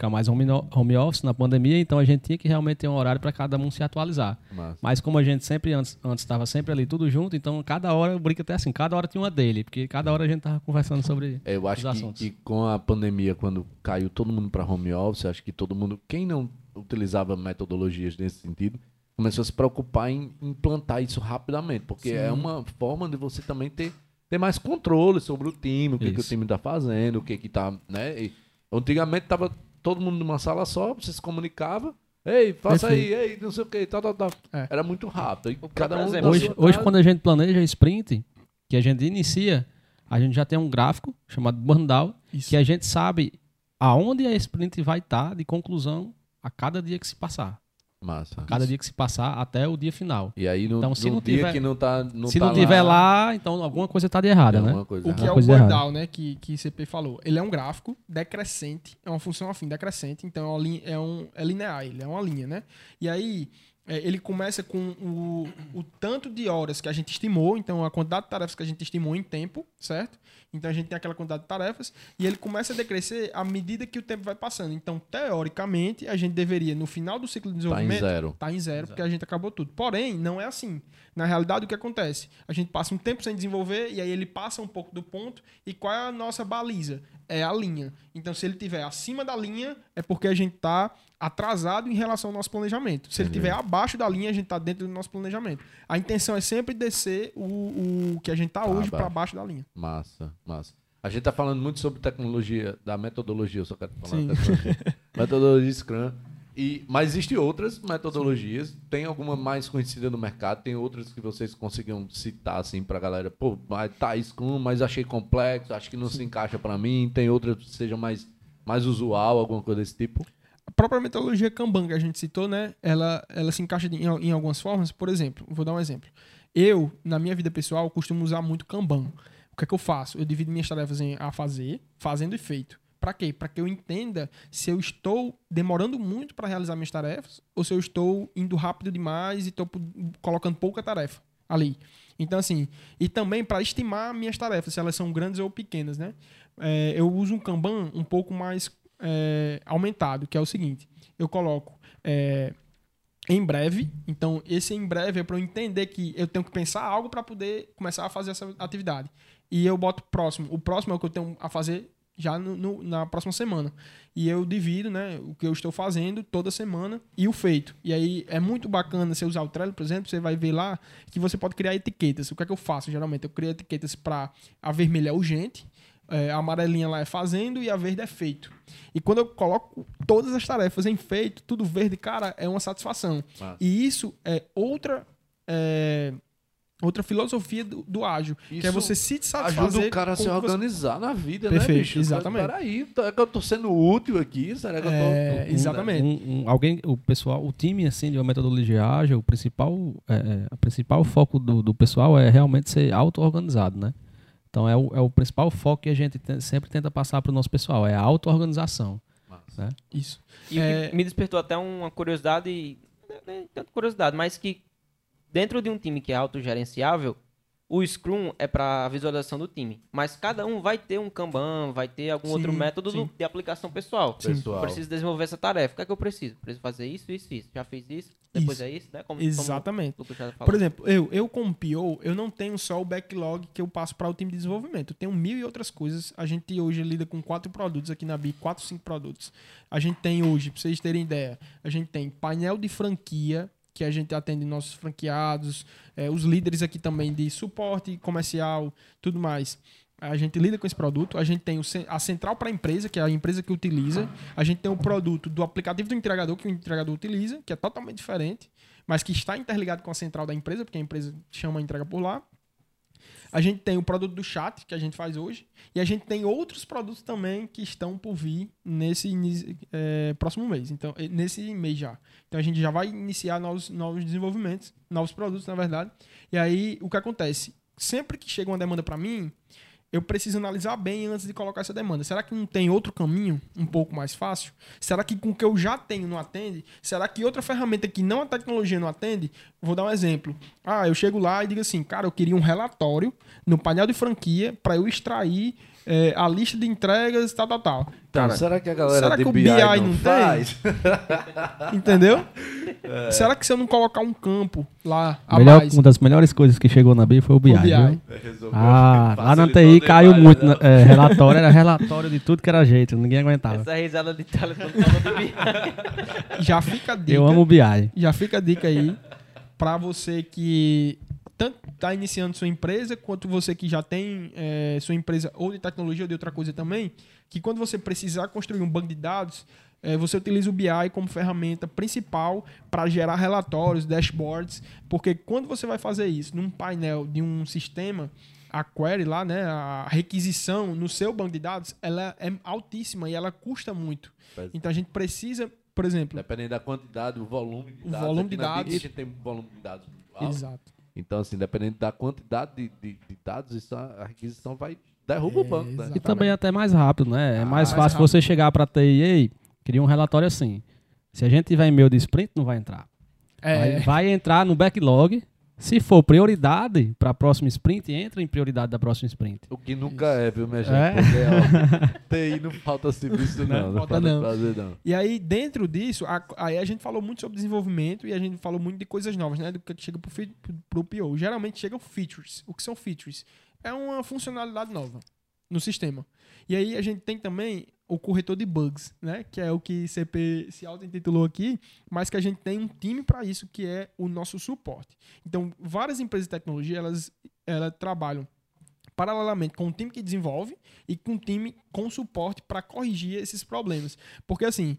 ficar mais home, home office na pandemia, então a gente tinha que realmente ter um horário para cada um se atualizar. Massa. Mas como a gente sempre antes estava sempre ali tudo junto, então cada hora, eu brinco até assim, cada hora tinha uma dele, porque cada hora a gente tava conversando sobre É, Eu acho que, com a pandemia, quando caiu todo mundo para home office, acho que todo mundo, quem não utilizava metodologias nesse sentido, começou a se preocupar em implantar isso rapidamente, porque Sim. é uma forma de você também ter, ter mais controle sobre o time, o que, que o time está fazendo, o que que tá, né? E, antigamente tava todo mundo numa sala só, você se comunicava, ei, faça aí, ei, não sei o que, tal, tal, tal. É. Era muito rápido. E O cada um exemplo. Hoje, hoje quando a gente planeja sprint, que a gente inicia, a gente já tem um gráfico chamado burn down, Isso. que a gente sabe aonde a sprint vai estar de conclusão a cada dia que se passar. Massa. Cada dia que se passar até o dia final. E aí no, Então, se no não dia tiver- que não tá não Se tá não tiver lá, então alguma coisa está de errada, é né? O que errada. é o coisa errada. Bordal, né? Que, que CP falou. Ele é um gráfico decrescente, é uma função afim decrescente, então é, uma linha- é um, é linear, ele é uma linha, né? E aí é, ele começa com o, o tanto de horas que a gente estimou, então a quantidade de tarefas que a gente estimou em tempo, certo? Então a gente tem aquela quantidade de tarefas e ele começa a decrescer à medida que o tempo vai passando. Então, teoricamente, a gente deveria, no final do ciclo de Tá em desenvolvimento, zero. tá em zero, porque a gente acabou tudo. Porém, não é assim. Na realidade, o que acontece? A gente passa um tempo sem desenvolver e aí ele passa um pouco do ponto. E qual é a nossa baliza? É a linha. Então, se ele tiver acima da linha, é porque a gente tá atrasado em relação ao nosso planejamento. Se ele tiver abaixo da linha, a gente tá dentro do nosso planejamento. A intenção é sempre descer o, o que a gente tá Tá hoje para abaixo. baixo da linha. Massa, massa. A gente tá falando muito sobre tecnologia, da metodologia, eu só quero falar Sim. da tecnologia. metodologia Scrum. E, mas existem outras metodologias, tem alguma mais conhecida no mercado, tem outras que vocês conseguiam citar assim pra galera, pô, mas tá Scrum, mas achei complexo, acho que não se encaixa pra mim, tem outra que seja mais, mais usual, alguma coisa desse tipo. A própria metodologia Kanban que a gente citou, né? Ela, ela se encaixa em, em algumas formas. Por exemplo, vou dar um exemplo. Eu, na minha vida pessoal, costumo usar muito Kanban. O que é que eu faço? Eu divido minhas tarefas em a fazer, fazendo e feito. Para quê? Para que eu entenda se eu estou demorando muito para realizar minhas tarefas ou se eu estou indo rápido demais e estou colocando pouca tarefa ali. Então, assim, e também para estimar minhas tarefas, se elas são grandes ou pequenas, né? É, eu uso um Kanban um pouco mais é, aumentado, que é o seguinte: eu coloco é, em breve, então esse em breve é para eu entender que eu tenho que pensar algo para poder começar a fazer essa atividade. E eu boto próximo. O próximo é o que eu tenho a fazer já no- no- na próxima semana. E eu divido, né, o que eu estou fazendo toda semana e o feito. E aí é muito bacana você usar o Trello, por exemplo, você vai ver lá que você pode criar etiquetas. O que é que eu faço geralmente? Eu crio etiquetas para a vermelha é urgente, é, a amarelinha lá é fazendo e a verde é feito. E quando eu coloco todas as tarefas em feito, tudo verde, cara, é uma satisfação. E isso é outra é, outra filosofia do, do ágil, que é Isso você se satisfazer Ajuda o cara a se o que você- organizar na vida, Perfeito, né, bicho? exatamente. Peraí, é que eu tô sendo útil aqui? Será que eu tô... É, exatamente. Um- um- alguém, o pessoal, o time assim de uma metodologia ágil, o principal, é, é, o principal foco do, do pessoal é realmente ser auto-organizado, né? Então é o, é o principal foco que a gente tem- sempre tenta passar para o nosso pessoal, é a auto-organização. Massa. Isso. E É- me despertou até uma curiosidade, não é nem tanto curiosidade, mas que dentro de um time que é autogerenciável, o Scrum é para visualização do time, mas cada um vai ter um Kanban, vai ter algum Sim, outro método sim. de aplicação pessoal. Pessoal. Eu preciso desenvolver essa tarefa. O que é que eu preciso? Preciso fazer isso, isso, isso. Já fiz isso, depois Isso. é isso, né? Como, Exatamente. Como. Por exemplo, eu, eu como PO, eu não tenho só o backlog que eu passo para o time de desenvolvimento. Eu tenho mil e outras coisas. A gente hoje lida com quatro produtos aqui na BI, quatro, cinco produtos. A gente tem hoje, para vocês terem ideia, a gente tem painel de franquia, que a gente atende nossos franqueados, eh, os líderes aqui também de suporte comercial, tudo mais. A gente lida com esse produto. A gente tem a central para a empresa, que é a empresa que utiliza. A gente tem o produto do aplicativo do entregador, que o entregador utiliza, que é totalmente diferente, mas que está interligado com a central da empresa, porque a empresa chama a entrega por lá. A gente tem o produto do chat, que a gente faz hoje. E a gente tem outros produtos também que estão por vir nesse eh, próximo mês. Então, nesse mês já. Então a gente já vai iniciar novos, novos desenvolvimentos, novos produtos, na verdade. E aí, o que acontece? Sempre que chega uma demanda para mim, eu preciso analisar bem antes de colocar essa demanda. Será que não tem outro caminho um pouco mais fácil? Será que com o que eu já tenho não atende? Será que outra ferramenta que não a tecnologia não atende? Vou dar um exemplo. Ah, eu chego lá e digo assim, cara, eu queria um relatório no painel de franquia para eu extrair eh, a lista de entregas, tal, tal, tal. Então, Cara, será que a galera será de que o BI, BI não, não tem? faz? Entendeu? Será que se eu não colocar um campo lá a Melhor- mais, uma das melhores coisas que chegou na BI foi o BI. o BI, viu? Resolveu. Ah, lá na TI caiu demais, muito. né? né? É, relatório era relatório de tudo que era jeito, ninguém aguentava. Essa risada de falou do BI. já fica a dica. Eu amo o BI. Já fica a dica aí para você que tanto está iniciando sua empresa, quanto você que já tem eh, sua empresa ou de tecnologia ou de outra coisa também, que quando você precisar construir um banco de dados, eh, você utiliza o BI como ferramenta principal para gerar relatórios, dashboards, porque quando você vai fazer isso num painel de um sistema, a query lá, né, a requisição no seu banco de dados, ela é altíssima e ela custa muito. É. Então a gente precisa, por exemplo, Dependendo da quantidade, o volume de O dados. volume Aqui de dados. A gente tem um volume de dados alto. exato. Então, assim, dependendo da quantidade de, de- de dados, isso, a requisição vai derruba o banco, né? E também é até mais rápido, né? É Ah, mais mais fácil rápido. você chegar pra TI, ei, queria um relatório assim. Se a gente tiver e-mail de sprint, não vai entrar. É, Vai, vai entrar no backlog. Se for prioridade para a próxima sprint, entra em prioridade da próxima sprint. O que nunca é, viu, minha gente? É? Porque, ó, TI não falta serviço, não. Não, falta falta não. prazer, não. E aí, dentro disso, a- aí a gente falou muito sobre desenvolvimento e a gente falou muito de coisas novas, né? Do que chega pro, fi- pro PO. Geralmente chegam features. O que são features? É uma funcionalidade nova no sistema. E aí a gente tem também o corretor de bugs, né? Que é o que CP se auto-intitulou aqui, mas que a gente tem um time para isso, que é o nosso suporte. Então, várias empresas de tecnologia, elas, elas trabalham paralelamente com o time que desenvolve e com o time com suporte para corrigir esses problemas. Porque assim,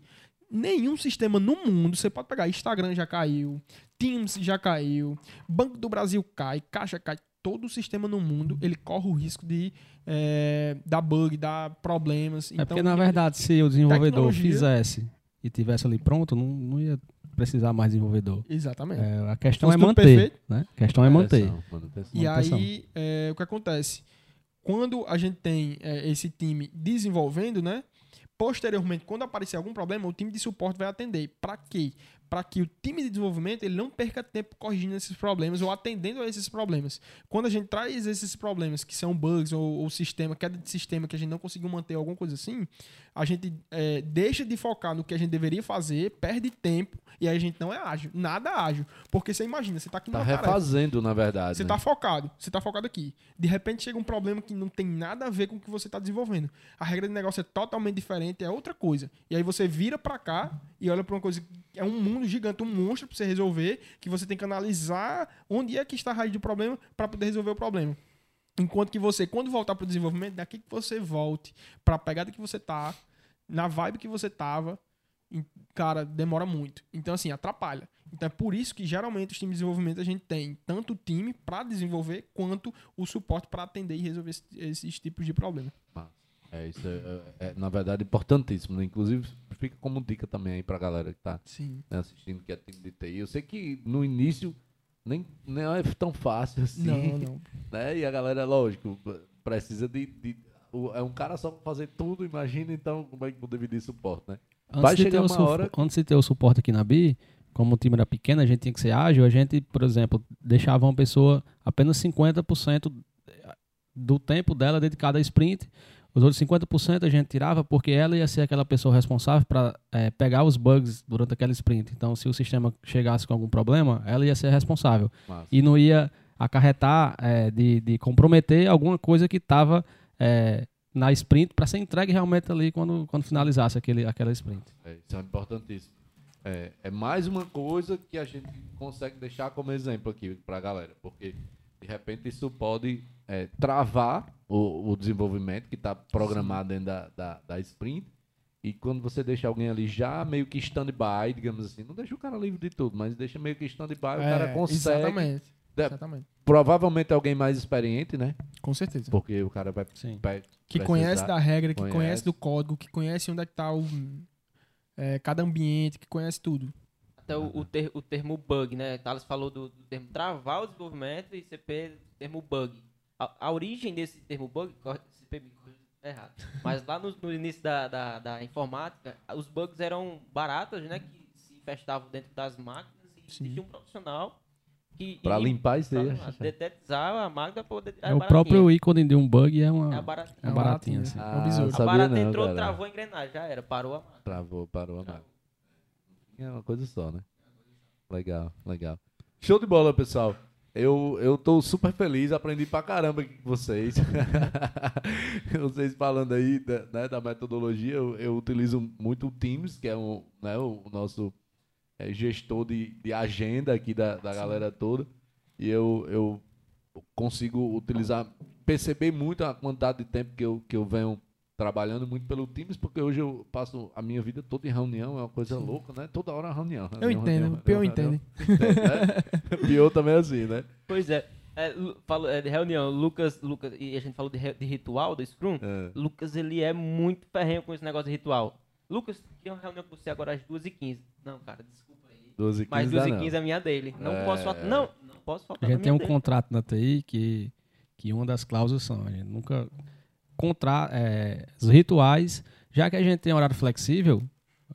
nenhum sistema no mundo, você pode pegar Instagram já caiu, Teams já caiu, Banco do Brasil cai, Caixa cai, todo sistema no mundo ele corre o risco de eh, dar bug, dar problemas. é porque, na verdade, se o desenvolvedor fizesse e tivesse ali pronto, não, não ia precisar mais desenvolvedor. Exatamente. É, a questão Fosse é manter. perfeito. Né? A questão é manter. Manutenção, manutenção. E manutenção. aí, é, o que acontece? Quando a gente tem é, esse time desenvolvendo, né? Posteriormente, quando aparecer algum problema, o time de suporte vai atender. Para quê? Para que o time de desenvolvimento ele não perca tempo corrigindo esses problemas ou atendendo a esses problemas. Quando a gente traz esses problemas que são bugs ou, ou sistema, queda de sistema que a gente não conseguiu manter, alguma coisa assim, a gente é, deixa de focar no que a gente deveria fazer, perde tempo e aí a gente não é ágil. Nada ágil. Porque você imagina, você está aqui Tá tarefa. refazendo, na verdade. Você né? tá focado, você tá focado aqui. De repente chega um problema que não tem nada a ver com o que você tá desenvolvendo. A regra de negócio é totalmente diferente, é outra coisa. E aí você vira pra cá e olha pra uma coisa que é um mundo gigante, um monstro pra você resolver, que você tem que analisar onde é que está a raiz do problema pra poder resolver o problema. Enquanto que você, quando voltar pro desenvolvimento, daqui que você volte pra pegada que você tá, na vibe que você tava, cara, demora muito. Então, assim, atrapalha. Então, é por isso que geralmente os times de desenvolvimento a gente tem tanto o time para desenvolver quanto o suporte para atender e resolver esse- esses tipos de problema. É, isso é, é, é, na verdade, importantíssimo. Né? Inclusive, fica como dica também aí pra galera que tá Sim. né, assistindo, que é time de TI. Eu sei que no início nem, nem é tão fácil assim. Não, não. Né? E a galera, lógico, precisa de. de- o- é um cara só pra fazer tudo, imagina então como é que vou dividir suporte, né? Vai Antes de, ter chegar o uma hora- antes de ter o suporte aqui na BI, como o time era pequeno, a gente tinha que ser ágil, a gente, por exemplo, deixava uma pessoa apenas 50% do tempo dela dedicado a sprint. Os outros 50% a gente tirava porque ela ia ser aquela pessoa responsável para pegar os bugs durante aquela sprint. Então, se o sistema chegasse com algum problema, ela ia ser responsável. Massa. E não ia acarretar eh, de, de comprometer alguma coisa que estava na sprint para ser entregue realmente ali quando, quando finalizasse aquele, aquela sprint. É, isso é importantíssimo. É, é mais uma coisa que a gente consegue deixar como exemplo aqui pra galera, porque de repente isso pode é, travar o, o desenvolvimento que está programado dentro da, da, da sprint. E quando você deixa alguém ali já meio que stand-by, digamos assim, não deixa o cara livre de tudo, mas deixa meio que stand-by, o cara É, consegue. Exatamente. É, Exatamente. Provavelmente alguém mais experiente, né? Com certeza. Porque o cara vai, Sim. vai Que conhece da regra, que conhece. conhece. do código, que conhece onde é que tá o, é, cada ambiente, que conhece tudo. Até o, o, ter- o termo bug, né? Thales falou do, do termo travar o desenvolvimento e CP termo bug. A, a origem desse termo bug, CP me errado. Mas lá no, no início da, da, da informática, os bugs eram baratas, né? Que se infestavam dentro das máquinas e Sim. existia um profissional que Pra limpar isso aí. pra detetizar a máquina para poder. É o próprio ícone de um bug é uma, É baratinha. é uma baratinha. assim. É Ah, um besouro. A barata não, entrou, cara. travou a engrenagem, já era, parou a máquina. Travou, parou a máquina. É uma coisa só, né? Legal, legal. Show de bola, pessoal. Eu, eu tô super feliz, aprendi pra caramba aqui com vocês. vocês falando aí da, né, da metodologia, eu, eu utilizo muito o Teams, que é um, né, o, nosso é, gestor de, de agenda aqui da, da galera toda. E eu, eu consigo utilizar, perceber muito a quantidade de tempo que eu, que eu venho trabalhando muito pelo Teams, porque hoje eu passo a minha vida toda em reunião, é uma coisa louca, né? Toda hora é reunião. Eu reunião, entendo, reunião, o Pior entende. né? Pior também é assim, né? Pois é. É, falo, é, de reunião, Lucas, Lucas, e a gente falou de, de ritual do Scrum. É. Lucas, ele é muito ferrenho com esse negócio de ritual. Lucas, queria uma reunião com você agora às 2h15. Não, cara, desculpa aí. 12 e 15 Mas dá 2h15 não. é a minha dele. Não É. posso faltar. Não, não posso faltar. A gente tem um dele. contrato na TI que, que uma das cláusulas são, a gente nunca contra é, os rituais, já que a gente tem horário flexível,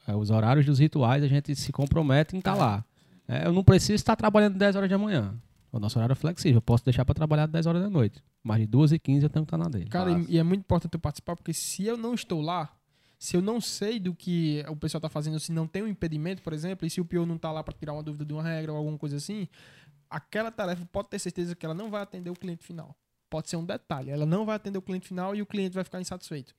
é, os horários dos rituais a gente se compromete em estar lá. É, eu não preciso estar trabalhando 10 horas da manhã. O nosso horário é flexível, eu posso deixar para trabalhar 10 horas da noite. Mas de 2 e 15 eu tenho que estar na dele. Cara, e, é muito importante eu participar, porque se eu não estou lá, se eu não sei do que o pessoal está fazendo, se não tem um impedimento, por exemplo, e se o PO não está lá para tirar uma dúvida de uma regra ou alguma coisa assim, aquela tarefa pode ter certeza que ela não vai atender o cliente final. Pode ser um detalhe, ela não vai atender o cliente final e o cliente vai ficar insatisfeito.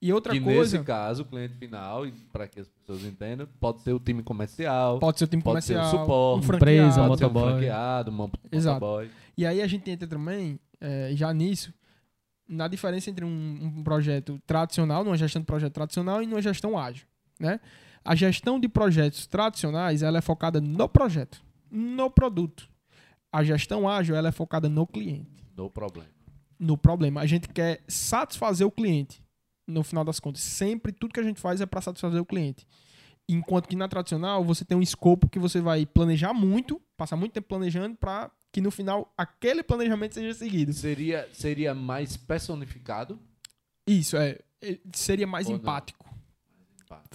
E outra que coisa, nesse caso, o cliente final, para que as pessoas entendam, pode ser o time comercial, pode ser o time pode ser o comercial, suporte, um franqueado. empresa, pode ser um motoboy. franqueado, um Exato. motoboy. E aí a gente entra também, é, já nisso, na diferença entre um, um projeto tradicional, numa gestão de projeto tradicional e numa gestão ágil. Né? A gestão de projetos tradicionais ela é focada no projeto, no produto. A gestão ágil ela é focada no cliente, No problema. no problema. A gente quer satisfazer o cliente, no final das contas. Sempre tudo que a gente faz é para satisfazer o cliente. Enquanto que na tradicional você tem um escopo que você vai planejar muito, passar muito tempo planejando para que no final aquele planejamento seja seguido. Seria, seria mais personificado? Isso, é. é, Seria mais Ou não? empático.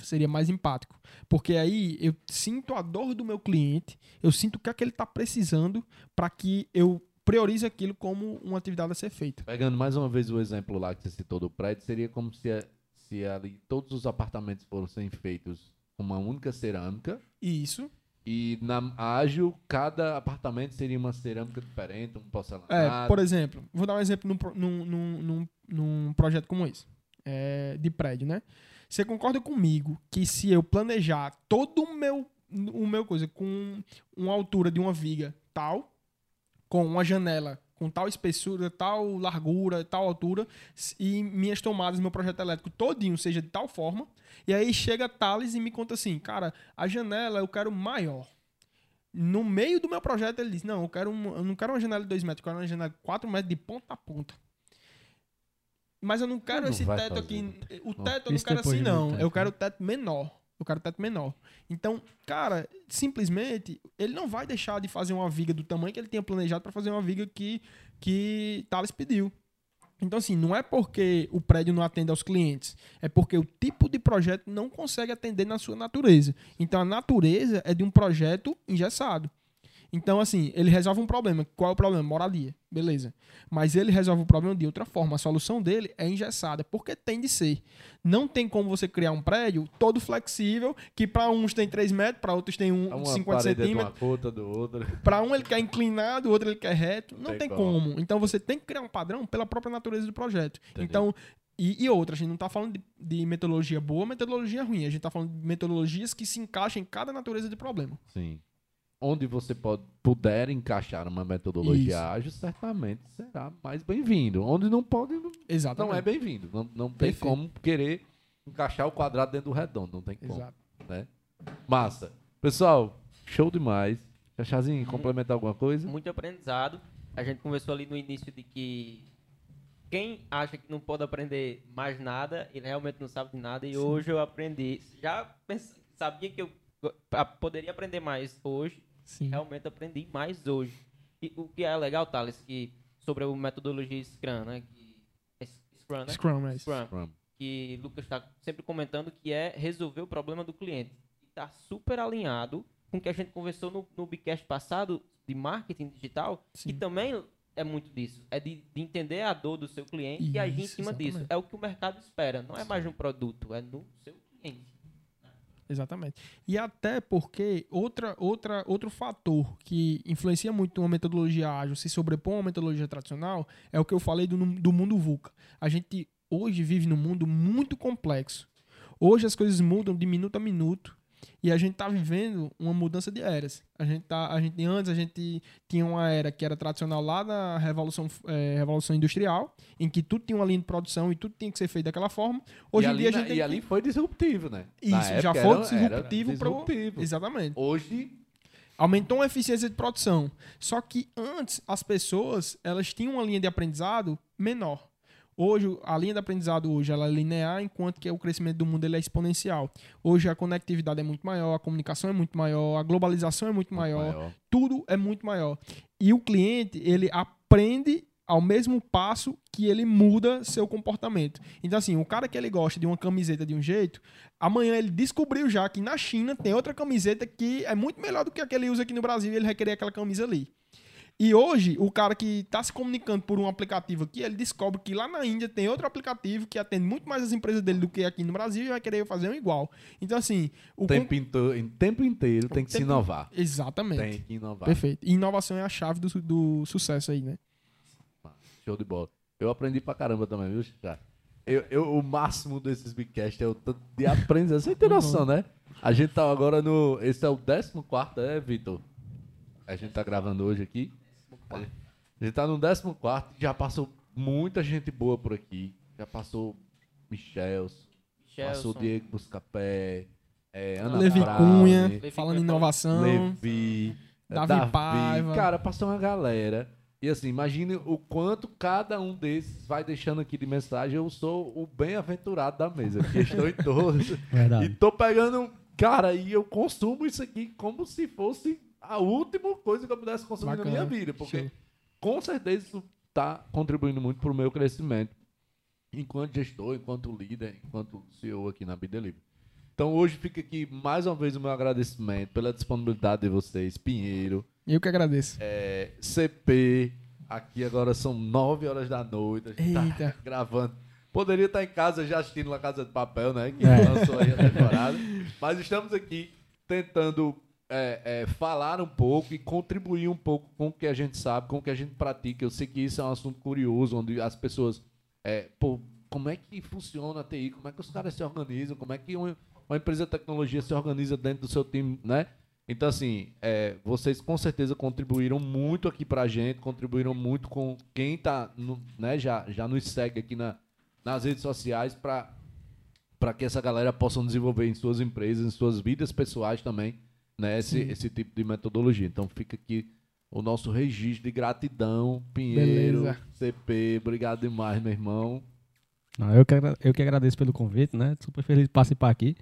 seria mais empático. Porque aí eu sinto a dor do meu cliente, eu sinto o que é que ele está precisando para que eu priorize aquilo como uma atividade a ser feita. Pegando mais uma vez o exemplo lá que você citou do prédio, seria como se, se ali todos os apartamentos fossem feitos com uma única cerâmica. Isso. E na ágil, cada apartamento seria uma cerâmica diferente, um porcelanato. É, por exemplo, vou dar um exemplo num, num, num, num projeto como esse, é, de prédio, né? Você concorda comigo que se eu planejar todo o meu, o meu coisa com uma altura de uma viga tal, com uma janela com tal espessura, tal largura, tal altura, e minhas tomadas, meu projeto elétrico todinho seja de tal forma, e aí chega Thales e me conta assim, cara, a janela eu quero maior. No meio do meu projeto, ele diz: Não, eu, quero um- eu não quero uma janela de 2 metros, eu quero uma janela de 4 metros de ponta a ponta. Mas eu não quero Não esse teto fazer, aqui. O teto eu não quero assim, não. Eu quero o teto menor. Eu quero o teto menor. Então, cara, simplesmente, ele não vai deixar de fazer uma viga do tamanho que ele tinha planejado para fazer uma viga que, que Thales pediu. Então, assim, não é porque o prédio não atende aos clientes, é porque o tipo de projeto não consegue atender na sua natureza. Então, a natureza é de um projeto engessado. Então, assim, ele resolve um problema. Qual é o problema? Moradia. Beleza. Mas ele resolve o problema de outra forma. A solução dele é engessada, porque tem de ser. Não tem como você criar um prédio todo flexível, que para uns tem 3 metros, para outros tem um, É uma 50 parede de uma centímetros. Para um ele quer inclinado, o outro ele quer reto. Não Tem tem, como. como. Então você tem que criar um padrão pela própria natureza do projeto. Entendi. Então, e, e outra, a gente não está falando de, de metodologia boa, metodologia ruim. A gente está falando de metodologias que se encaixam em cada natureza de problema. Sim. Onde você pode, puder encaixar uma metodologia Isso. ágil, certamente será mais bem-vindo. Onde não pode, não, Exatamente. não é bem-vindo. Não, não tem Perfeito. como querer encaixar o quadrado dentro do redondo. Não tem como. Exato. Né? Massa. Pessoal, show demais. Chachazinho, complementar alguma coisa? Muito aprendizado. A gente conversou ali no início de que quem acha que não pode aprender mais nada, ele realmente não sabe de nada. E hoje eu aprendi. Já pens- sabia que eu poderia aprender mais hoje. Sim. Realmente aprendi mais hoje. E o que é legal, Thales, que sobre a metodologia Scrum, né? Que, é Scrum, né? Scrum, é isso. Scrum Scrum. que Lucas está sempre comentando, que é resolver o problema do cliente. E está super alinhado com o que a gente conversou no, no Bicast passado de marketing digital, Sim. que também é muito disso. É de, de entender a dor do seu cliente e agir em Isso, cima disso. exatamente. É o que o mercado espera. Não é mais um produto, é no seu cliente. Exatamente. E até porque outra, outra, outro fator que influencia muito uma metodologia ágil se sobrepõe a uma metodologia tradicional é o que eu falei do, do mundo VUCA. A gente hoje vive num mundo muito complexo. Hoje as coisas mudam de minuto a minuto e a gente está vivendo uma mudança de eras. A gente tá, a gente antes a gente tinha uma era que era tradicional lá da revolução eh, revolução industrial, em que tudo tinha uma linha de produção e tudo tinha que ser feito daquela forma. Hoje e em ali, dia a na- gente tem e ali foi disruptivo, né? Na isso já época foi era- era disruptivo para disruptivo. Exatamente. Hoje, Aumentou a eficiência de produção. Só que antes as pessoas elas tinham uma linha de aprendizado menor. Hoje a linha de aprendizado hoje ela é linear, enquanto que o crescimento do mundo ele é exponencial. Hoje a conectividade é muito maior, a comunicação é muito maior, a globalização é muito maior, maior. tudo é muito maior. E o cliente ele aprende ao mesmo passo que ele muda seu comportamento. Então, assim, o cara que ele gosta de uma camiseta de um jeito, amanhã ele descobriu já que na China tem outra camiseta que é muito melhor do que a que ele usa aqui no Brasil e ele vai querer aquela camisa ali. E hoje, o cara que está se comunicando por um aplicativo aqui, ele descobre que lá na Índia tem outro aplicativo que atende muito mais as empresas dele do que aqui no Brasil e vai querer fazer um igual. Então, assim, o tempo, com- into- em tempo inteiro tem que se tempo- inovar. Exatamente. Tem que inovar. Perfeito. E inovação é a chave do, do sucesso aí, né? Show de bola. Eu aprendi pra caramba também, viu, Chica? Eu, eu, o máximo desses Bigcast é o tanto de aprendizado. Você tem noção, né? A gente tá agora no. Esse é o 14, é, Vitor? A gente tá gravando hoje aqui. A gente, tá no 14, já passou muita gente boa por aqui. Já passou Michels, passou Chelson, Diego Buscapé, é, Ana Levi Brown, Cunha, Levi falando em inovação. Levi, Davi Paiva. Cara, passou uma galera. E assim, imagine o quanto cada um desses vai deixando aqui de mensagem. Eu sou o bem-aventurado da mesa, porque estou em todos. Verdade. e tô pegando. Cara, e eu consumo isso aqui como se fosse a última coisa que eu pudesse consumir Bacana. na minha vida. Porque Show. com certeza isso tá contribuindo muito pro meu crescimento. Enquanto gestor, enquanto líder, enquanto CEO aqui na Bidelive. Então hoje fica aqui mais uma vez o meu agradecimento pela disponibilidade de vocês, Pinheiro, Eu que agradeço. é, CP. Aqui agora são 9 horas da noite. A gente tá Eita. gravando. Poderia estar em casa já assistindo La Casa de Papel, né? Que É. lançou aí a temporada. Mas estamos aqui tentando é, é, falar um pouco e contribuir um pouco com o que a gente sabe, com o que a gente pratica. Eu sei que isso é um assunto curioso, onde as pessoas. É, pô, como é que funciona a TI? Como é que os caras se organizam? Como é que uma, uma empresa de tecnologia se organiza dentro do seu time, né? Então, assim, é, vocês com certeza contribuíram muito aqui pra gente, contribuíram muito com quem tá, no- né, já, já nos segue aqui na, nas redes sociais para que essa galera possa desenvolver em suas empresas, em suas vidas pessoais também, né, esse, esse tipo de metodologia. Então fica aqui o nosso registro de gratidão, Pinheiro, Beleza. CP, obrigado demais, meu irmão. Não, eu, que, eu que agradeço pelo convite, né? Super feliz de participar aqui.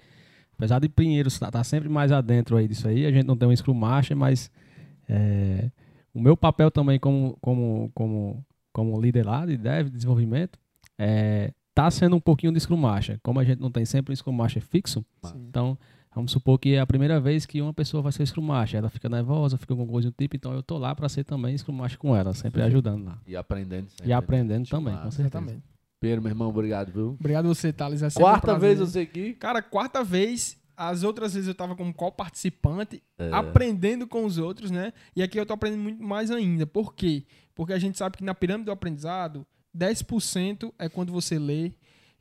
Apesar de Pinheiro estar tá sempre mais adentro aí disso aí, a gente não tem um Scrum Master, mas é, o meu papel também como, como, como, como líder lá de dev, de desenvolvimento, é, tá sendo um pouquinho de Scrum Master. Como a gente não tem sempre um Scrum Master fixo, Sim. então vamos supor que é a primeira vez que uma pessoa vai ser Scrum Master. Ela fica nervosa, fica com coisa do tipo, então eu tô lá para ser também Scrum Master com ela, sempre ajudando lá. E aprendendo sempre. E aprendendo Massa. também, com certeza. Exatamente. Pinheiro, meu irmão, obrigado, viu? Obrigado você, Thales. É um Quarta prazer. vez você aqui. Cara, quarta vez. As outras vezes eu tava como co-participante, É. aprendendo com os outros, né? E aqui eu tô aprendendo muito mais ainda. Por quê? Porque a gente sabe que na pirâmide do aprendizado, 10% é quando você lê,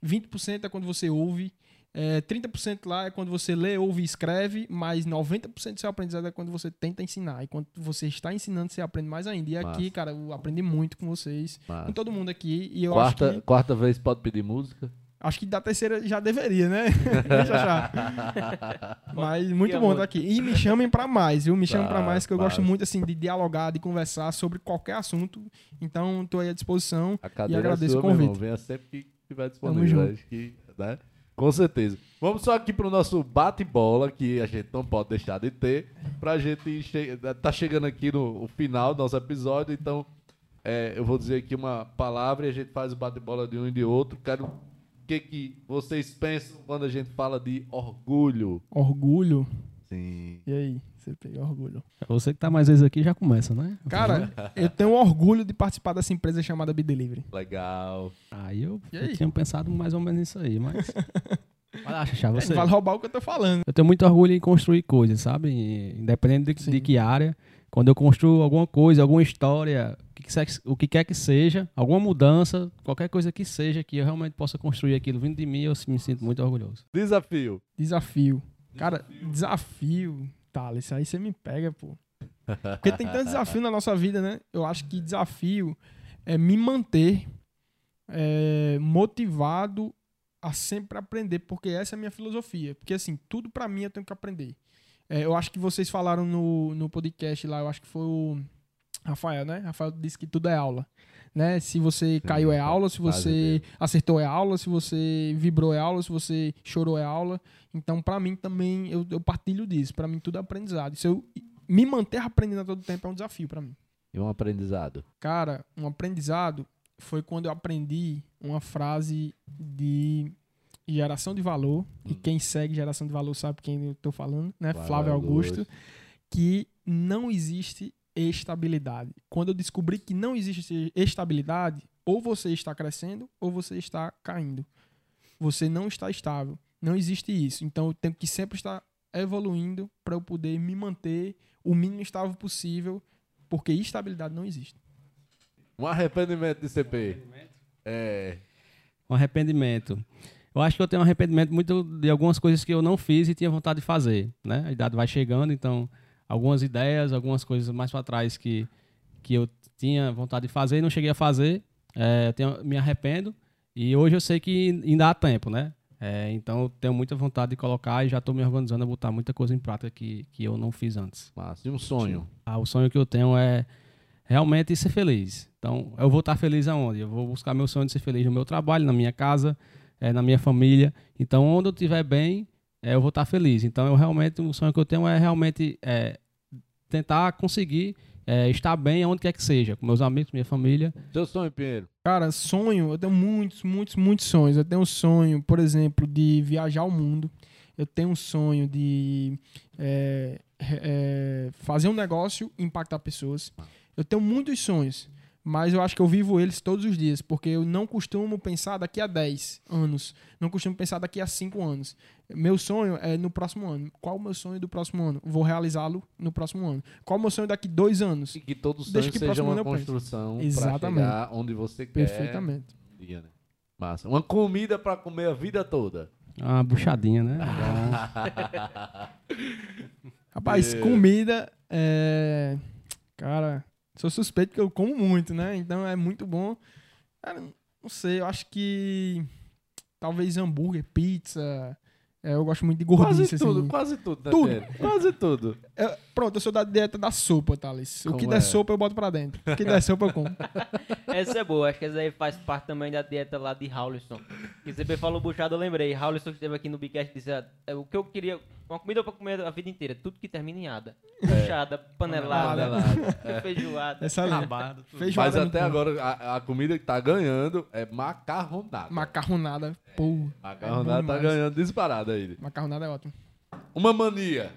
20% é quando você ouve, é, 30% lá é quando você lê, ouve e escreve, mas 90% do seu aprendizado é quando você tenta ensinar. E quando você está ensinando, você aprende mais ainda. E aqui, Massa. cara, eu aprendi muito com vocês, Massa. com todo mundo aqui. E eu Quarta, acho que quarta vez pode pedir música. Acho que da terceira já deveria, né? Deixa achar. Mas muito bom estar aqui. E me chamem pra mais, viu? Me chamem pra Tá, mais, que eu gosto muito assim de dialogar, de conversar sobre qualquer assunto. Então, tô aí à disposição. A cadeira agradeço é o sua, irmão. convite. Venha sempre que estiver Tamo disponível. junto. Acho que, né? Com certeza. Vamos só aqui pro nosso bate-bola, que a gente não pode deixar de ter, pra gente che tá chegando aqui no o final do nosso episódio, então é, eu vou dizer aqui uma palavra e a gente faz o bate-bola de um e de outro. Quero o que, que vocês pensam quando a gente fala de orgulho. Orgulho. Sim. E aí? Você pegou orgulho. Você que tá mais vezes aqui já começa, né? Cara, eu tenho orgulho de participar dessa empresa chamada Be Delivery. Legal. Aí eu, E eu aí? tinha pensado mais ou menos nisso aí, mas. Vai lá, Xaxá, você. Não vale roubar o que eu tô falando. Eu tenho muito orgulho em construir coisas, sabe? Independente de, de que área. Quando eu construo alguma coisa, alguma história, o que, quer, o que quer que seja, alguma mudança, qualquer coisa que seja, que eu realmente possa construir aquilo vindo de mim, eu me sinto muito orgulhoso. Desafio. Desafio. Cara, desafio. Isso aí você me pega, pô. Porque tem tanto desafio na nossa vida, né? Eu acho que desafio é me manter é, motivado a sempre aprender, porque essa é a minha filosofia. Porque, assim, tudo pra mim eu tenho que aprender. É, eu acho que vocês falaram no, no podcast lá, eu acho que foi o Rafael, né? Rafael disse que tudo é aula. Né? Se você caiu é aula, se você acertou é aula, se você vibrou é aula, se você chorou é aula. Então, pra mim também, eu, eu partilho disso. Pra mim, tudo é aprendizado. Se eu me manter aprendendo a todo tempo é um desafio pra mim. E um aprendizado. Cara, um aprendizado foi quando eu aprendi uma frase de geração de valor. E quem segue geração de valor sabe quem eu tô falando, né? Flávio Flávio Augusto. Augusto. Que não existe estabilidade. Quando eu descobri que não existe estabilidade, ou você está crescendo ou você está caindo. Você não está estável. Não existe isso. Então eu tenho que sempre estar evoluindo para eu poder me manter o mínimo estável possível, porque estabilidade não existe. Um arrependimento de CP. É. Um arrependimento. Eu acho que eu tenho um arrependimento muito de algumas coisas que eu não fiz e tinha vontade de fazer, né? A idade vai chegando, então algumas ideias, algumas coisas mais para trás que, que eu tinha vontade de fazer e não cheguei a fazer, é, tenho- me arrependo e hoje eu sei que ainda há tempo, né? É, então eu tenho muita vontade de colocar e já estou me organizando a botar muita coisa em prática que, que eu não fiz antes. Massa. E um sonho. Ah, o sonho que eu tenho é realmente ser feliz. Então, eu vou estar feliz aonde? Eu vou buscar meu sonho de ser feliz no meu trabalho, na minha casa, eh, na minha família. Então, onde eu estiver bem, eh, eu vou estar feliz. Então, eu realmente, o sonho que eu tenho é realmente eh, tentar conseguir eh, estar bem aonde quer que seja, com meus amigos, minha família. Seu sonho, Pinheiro. Cara, sonho, eu tenho muitos, muitos, muitos sonhos. Eu tenho um sonho, por exemplo, de viajar o mundo. Eu tenho um sonho de é, é, fazer um negócio e impactar pessoas. Eu tenho muitos sonhos, mas eu acho que eu vivo eles todos os dias, porque eu não costumo pensar daqui a 10 anos, não costumo pensar daqui a 5 anos. Meu sonho é no próximo ano. Qual o meu sonho do próximo ano? Vou realizá-lo no próximo ano. Qual o meu sonho daqui dois anos? E que todo sonho Deixa que seja próximo uma construção para Exatamente. chegar onde você quer. Perfeitamente. dia, né? Massa. Uma comida para comer a vida toda. Uma buchadinha, né? Rapaz, É. comida é. Cara, sou suspeito que eu como muito, né? Então é muito bom. Cara, não sei, eu acho que. Talvez hambúrguer, pizza. é, eu gosto muito de Quase gordice, tudo, assim. quase tudo, né, Tudo. Quase tudo. Eu- pronto, eu sou da dieta da sopa, Thales. O que é? der sopa eu boto pra dentro. O que der sopa eu como. Essa é boa, acho que essa aí faz parte também da dieta lá de Haulisson. Que você falou buchado, eu lembrei. Haulisson que esteve aqui no Bigcast disse: ah, é, o que eu queria, uma comida pra comer a vida inteira, tudo que termina em ada. Buchada, panelada, Panelada. feijoada. Essa tudo. Feijoada Mas no até cu. agora a, a comida que tá ganhando é macarronada. Macarronada. Pô. Macarronada é tá demais. ganhando disparada aí. Macarronada é ótimo. Uma mania.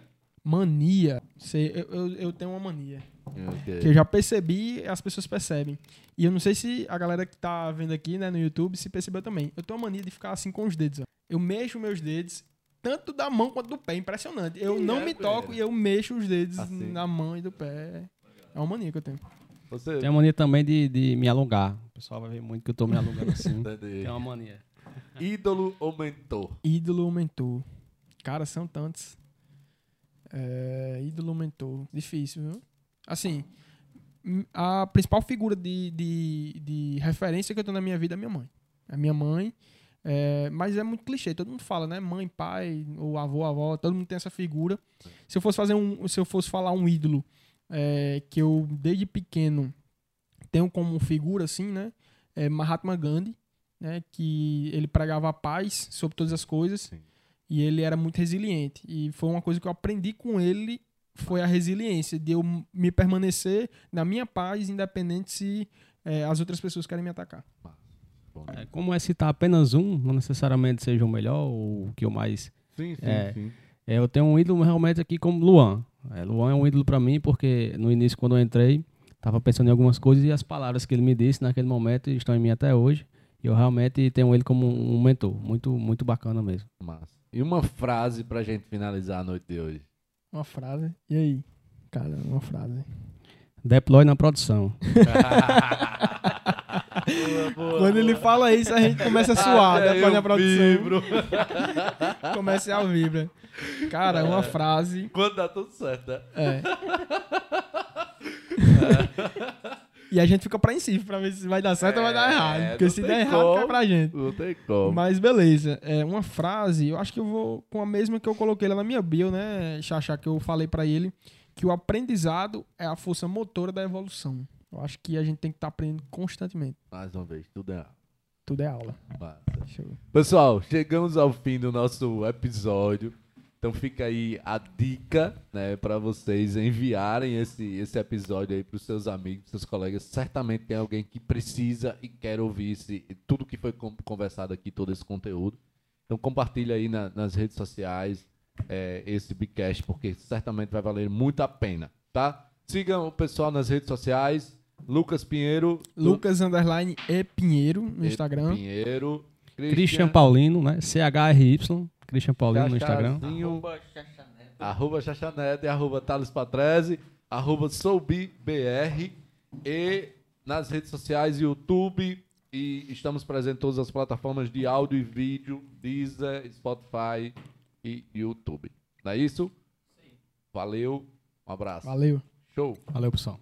Mania. Sei, eu, eu, eu tenho uma mania. Ok. Que eu já percebi, as pessoas percebem. E eu não sei se a galera que tá vendo aqui, né, no YouTube, se percebeu também. Eu tenho uma mania de ficar assim com os dedos, ó. Eu mexo meus dedos, tanto da mão quanto do pé. Impressionante. Eu Que não é, me velho? toco e eu mexo os dedos Assim. na mão e do pé. É uma mania que eu tenho. Você Tem a mania também de, de me alongar. O pessoal vai ver muito que eu tô me alongando assim. Entendi. Tem uma mania. Ídolo ou mentor? Ídolo ou mentor? Cara, são tantos. É, ídolo ou mentor? Difícil, viu? Assim, a principal figura de, de, de referência que eu tenho na minha vida é minha mãe. É minha mãe. É, mas é muito clichê, todo mundo fala, né? Mãe, pai, ou avô, avó, todo mundo tem essa figura. Se eu fosse fazer um. Se eu fosse falar um ídolo é, que eu desde pequeno tenho como figura, assim, né? É Mahatma Gandhi, né? Que ele pregava a paz sobre todas as coisas. Sim. E ele era muito resiliente. E foi uma coisa que eu aprendi com ele, foi a resiliência, de eu me permanecer na minha paz, independente se é, as outras pessoas querem me atacar. Bom, É, como é citar apenas um, não necessariamente seja o melhor ou o que eu mais. Sim, sim, É. sim. É, eu tenho um ídolo realmente aqui como Luan. É, Luan é um ídolo pra mim porque no início, quando eu entrei, tava pensando em algumas coisas e as palavras que ele me disse naquele momento estão em mim até hoje. E eu realmente tenho ele como um mentor. Muito, muito bacana mesmo. Massa. E uma frase pra gente finalizar a noite de hoje. Uma frase. E aí? Cara, uma frase. Deploy na produção. Quando ele fala isso, a gente começa a suar. Até Depois eu da produção. vibro. Começa a vibra. Cara, uma frase. Quando dá tudo certo, né? É. e a gente fica apreensivo pra ver se vai dar certo ou vai dar É, errado. Porque se der errado, como. cai pra gente. Não tem como. Mas beleza. É, uma frase, eu acho que eu vou com a mesma que eu coloquei lá na minha bio, né, Xaxá, que eu falei pra ele, que o aprendizado é a força motora da evolução. Eu acho que a gente tem que estar aprendendo constantemente. Mais uma vez, tudo é Tudo é aula. Pessoal, chegamos ao fim do nosso episódio. Então fica aí a dica, né, para vocês enviarem esse, esse episódio aí pros seus amigos, seus colegas. Certamente tem alguém que precisa e quer ouvir esse, tudo que foi con- conversado aqui, todo esse conteúdo. Então compartilha aí na- nas redes sociais é, esse Bigcast, porque certamente vai valer muito a pena, tá? Sigam o pessoal nas redes sociais. Lucas Pinheiro. do- Lucas Underline e Pinheiro no E Instagram. Pinheiro. Christian Paulino, né? CHRY. Christian Paulino no Instagram. Arroba Xaxaneto. arroba Xaxanete, arroba Thales Patrese, arroba SoubiBR e nas redes sociais, YouTube e estamos presentes em todas as plataformas de áudio e vídeo, Deezer, Spotify e YouTube. Não é isso? Valeu, um abraço. Valeu. Show! Valeu, pessoal.